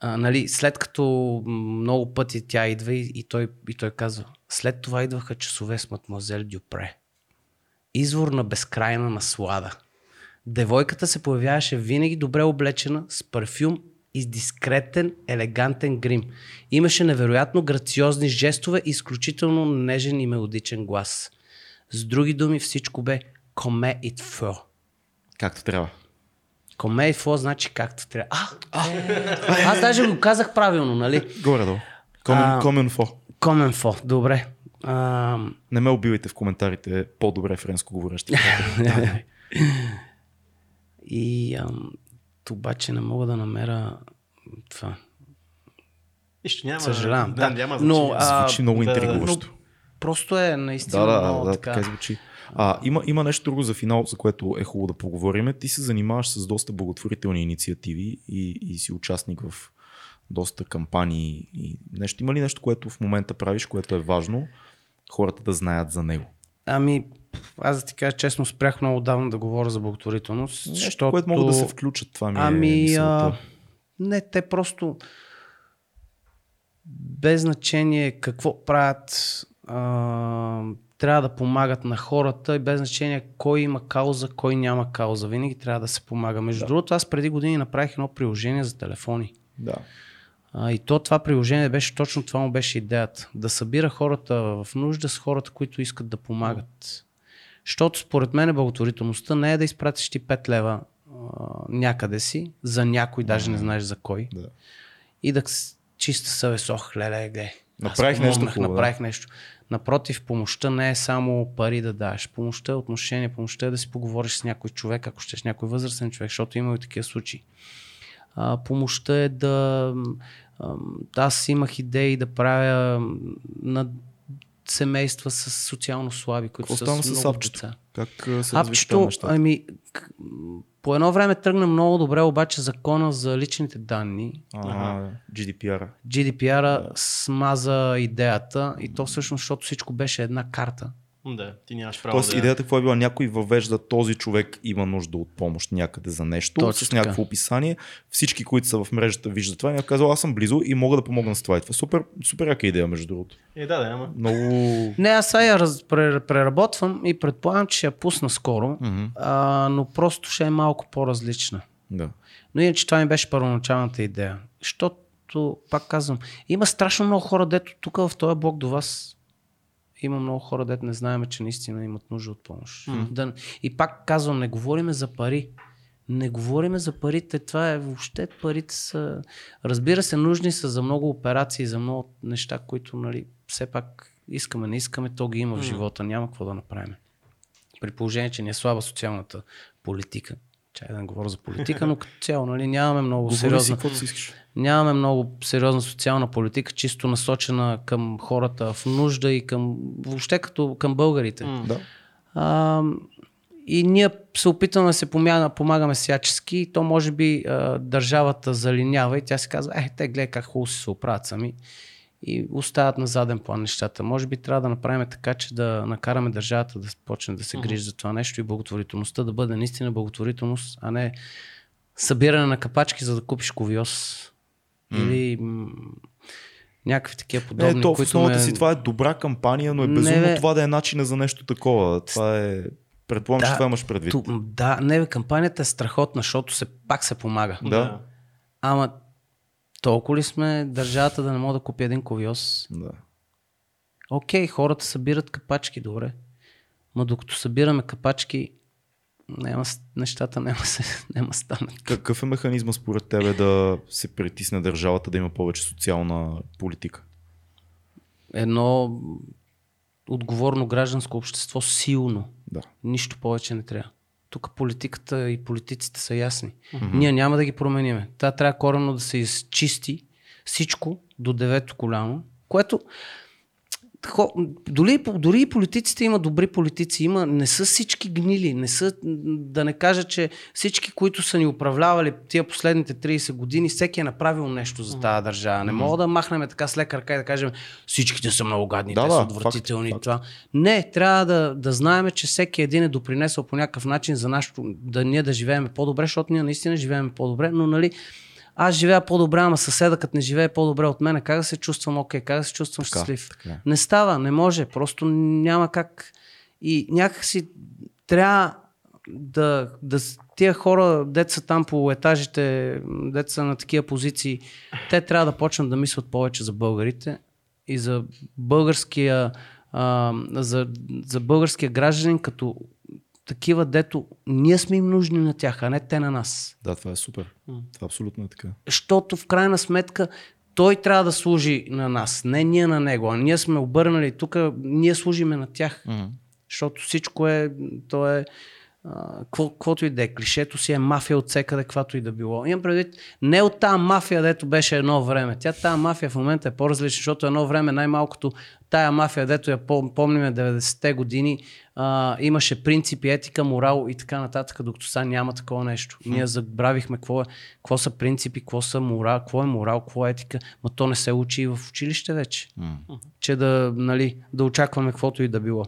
А, нали, след като много пъти тя идва и, и, той, и той казва, след това идваха часове с мадмуазел Дюпре. Извор на безкрайна наслада. Девойката се появяваше винаги добре облечена, с парфюм и с дискретен, елегантен грим. Имаше невероятно грациозни жестове и изключително нежен и мелодичен глас. С други думи, всичко бе коме и фо. Както трябва. Коме и фо значи както трябва. А, а, аз даже го казах правилно, нали? Горе-долу. Комен, А. коменфо. Коменфо, добре. А, Не ме убивайте в коментарите по-добре френско говорещи. и ам, обаче не мога да намеря това. Нищо няма. Съжалявам, Да, да. няма Но, а, Звучи много да, интригуващо. Просто е наистина Да, да, много да, така. така звучи. А, има, има нещо друго за финал, за което е хубаво да поговорим. Ти се занимаваш с доста благотворителни инициативи и, и си участник в доста кампании и нещо. Има ли нещо, което в момента правиш, което е важно хората да знаят за него? Ами, аз да ти кажа честно, спрях много давно да говоря за благотворителност. Нещо, защото... което могат да се включат. Това ми е Ами, мисълта. а, не, те просто без значение какво правят, а, трябва да помагат на хората и без значение кой има кауза, кой няма кауза. Винаги трябва да се помага. Между да. другото, аз преди години направих едно приложение за телефони. Да. А, и то това приложение беше точно това му беше идеята. Да събира хората в нужда с хората, които искат да помагат. Защото според мен благотворителността не е да изпратиш ти 5 лева а, някъде си, за някой, даже не знаеш за кой. Да. И да чиста съвест, ох, леле, аз Направих нещо помогнах, хубаво, да. Направих нещо. Напротив, помощта не е само пари да даш. Помощта е отношение, помощта е да си поговориш с някой човек, ако ще с някой възрастен човек, защото има и такива случаи. А, помощта е да... Аз имах идеи да правя на семейства с социално слаби, които Какво са стана с с апчето? деца. Как се Апчето, ами, по едно време тръгна много добре, обаче закона за личните данни, А, GDPR. GDPR смаза идеята и то всъщност, защото всичко беше една карта. Да, ти нямаш право Тоест да... идеята какво е била? Някой въвежда този човек има нужда от помощ някъде за нещо, Точно с така. някакво описание. Всички, които са в мрежата виждат това и ми казал, аз съм близо и мога да помогна с това. И това е супер, супер яка идея, между другото. Е, да, да, ама. Много... Не, аз сега я раз, пре, преработвам и предполагам, че ще я пусна скоро, Мгм. а, но просто ще е малко по-различна. Да. Но иначе това ми беше първоначалната идея. Защото, пак казвам, има страшно много хора, дето тук в този блок до вас има много хора, дето не знаем, че наистина имат нужда от помощ. М. Да, и пак казвам, не говориме за пари. Не говориме за парите. Това е въобще парите са. Разбира се, нужни са за много операции, за много неща, които, нали, все пак искаме, не искаме, то ги има в живота. Няма какво да направим. При положение, че ни е слаба социалната политика. Чай да не говоря за политика, но като цяло, нали, нямаме много Говори сериозна, си нямаме много сериозна социална политика, чисто насочена към хората в нужда и към, въобще като към българите. М. Да. А, и ние се опитваме да се помяга, помагаме всячески. и То може би а, държавата залинява и тя си казва, е, те гледай как хубаво си се оправят сами. И остават на заден план нещата. Може би трябва да направим така, че да накараме държавата да почне да се грижи за това нещо и благотворителността да бъде наистина благотворителност, а не събиране на капачки, за да купиш ковиос. Или м- някакви такива подобни, е, то в основата ме... си това е добра кампания, но е Не, безумно бе. това да е начина за нещо такова. Това е... Предполагам, че Да, това имаш предвид. Ту, да, не, бе, кампанията е страхотна, защото се, пак се помага. Да. Ама толкова ли сме държавата да не мога да купи един ковиос? Да. Окей, хората събират капачки, добре. Ма докато събираме капачки, няма, нещата няма, се, няма станат. Какъв е механизма според тебе да се притисне държавата да има повече социална политика? Едно отговорно гражданско общество силно. Да. Нищо повече не трябва. Тук политиката и политиците са ясни. Mm-hmm. Ние няма да ги промениме. Та трябва коренно да се изчисти всичко до девето коляно, което хо, дори, дори и политиците има добри политици, има, не са всички гнили, не са, да не кажа, че всички, които са ни управлявали тия последните 30 години, всеки е направил нещо за тази държава. Не мога да махнем така с лека ръка и да кажем всичките са много гадни, Да, те са факт, отвратителни. факт. Това. Не, трябва да, да знаем, че всеки един е допринесъл по някакъв начин за нашето, да ние да живеем по-добре, защото ние наистина живеем по-добре, но нали, аз живея по-добре, ама съседа, като не живее по-добре от мен, как да се чувствам окей, как да се чувствам Така, щастлив. така е. Не става, не може, просто няма как. И някакси трябва да, да тия хора, деца там по етажите, деца на такива позиции, те трябва да почнат да мислят повече за българите и за българския, а, за, за българския гражданин като такива, дето ние сме им нужни на тях, а не те на нас. Да, това е супер. Това абсолютно е така. Защото в крайна сметка той трябва да служи на нас, не ние на него. А ние сме обърнали тук, ние служиме на тях. Защото всичко е, то е, каквото и да е, клишето си е мафия от всекъде, каквато и да било. Имам предвид, не от тази мафия, дето беше едно време. Тя тази мафия в момента е по-различна, защото едно време най-малкото тая мафия, дето я пом- помниме 90-те години, а, имаше принципи, етика, морал и така нататък, докато сега няма такова нещо. Ние забравихме какво, е, какво са принципи, какво са морал, какво е морал, какво е етика, но то не се учи и в училище вече. Че да, нали, да очакваме каквото и да било.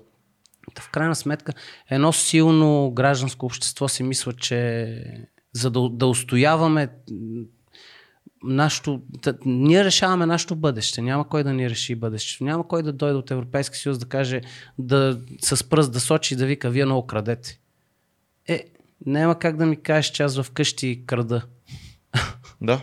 В крайна сметка, едно силно гражданско общество си мисля, че за да, да устояваме да, ние решаваме нашето бъдеще. Няма кой да ни реши бъдещето. Няма кой да дойде от Европейски съюз да каже да с пръст да сочи и да вика, вие много крадете. Е, няма как да ми кажеш, че аз вкъщи крада. Да.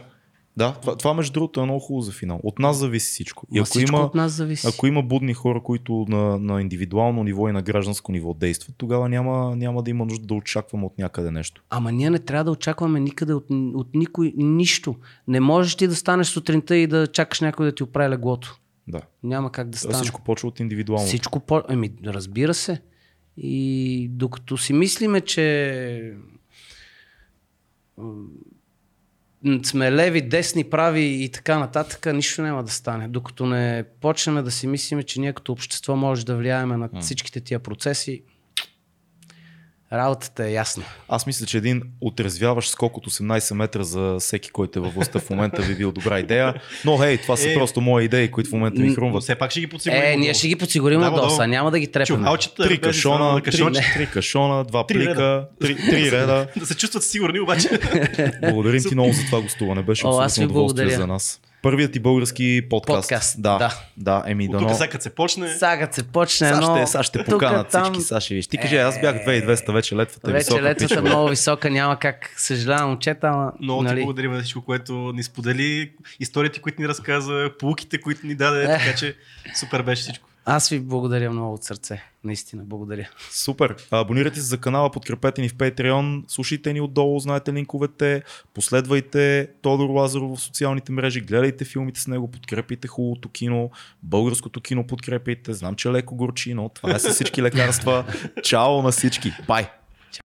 Да, това, това между другото е много хубаво за финал. От нас зависи всичко. И ако всичко има, от нас зависи. ако има будни хора, които на, на индивидуално ниво и на гражданско ниво действат, тогава няма, няма да има нужда да очакваме от някъде нещо. Ама ние не трябва да очакваме никъде от, от никой нищо. Не можеш ти да станеш сутринта и да чакаш някой да ти оправи леглото. Да. Няма как да стане. всичко почва от индивидуално. Всичко по... Ами, разбира се. И докато си мислиме, че сме леви, десни, прави и така нататък, нищо няма да стане. Докато не почнем да си мислиме, че ние като общество може да влияеме на всичките тия процеси, работата е ясна. Аз мисля, че един отрезвяващ скок от 18 метра за всеки, който е във властта в момента би бил добра идея. Но хей, това са Е. просто мои идеи, които в момента ми хрумват. все пак ще ги подсигурим. Е, ние ще ги подсигурим Да, на доса, няма да ги трепаме. Три кашона, на три, кашона, два Три реда. плика, три, три реда. да се чувстват сигурни, обаче. Благодарим ти много за това гостуване. Беше О, аз абсолютно ви удоволствие благодаря. за нас. Първият ти български подкаст. Подкаст, Да, да. да, еми От дано. тук сега се почне. Сега се почне Сега ще, сега ще тука, поканат там- всички. Сега ще виж. Ти кажи, аз бях 2200, вече летвата е Вече висока. летвата пичове. много висока, няма как, съжалявам, момчета, ама... Много нали, ти благодарим за всичко, което ни сподели, историите, които ни разказа, полуките, които ни даде, Ех. така че супер беше всичко. Аз ви благодаря много от сърце. Наистина, благодаря. Супер. Абонирайте се за канала, подкрепете ни в Patreon, слушайте ни отдолу, знаете линковете, последвайте Тодор Лазаров в социалните мрежи, гледайте филмите с него, подкрепите хубавото кино, българското кино подкрепите. Знам, че леко горчи, но това е с всички лекарства. Чао на всички. Бай!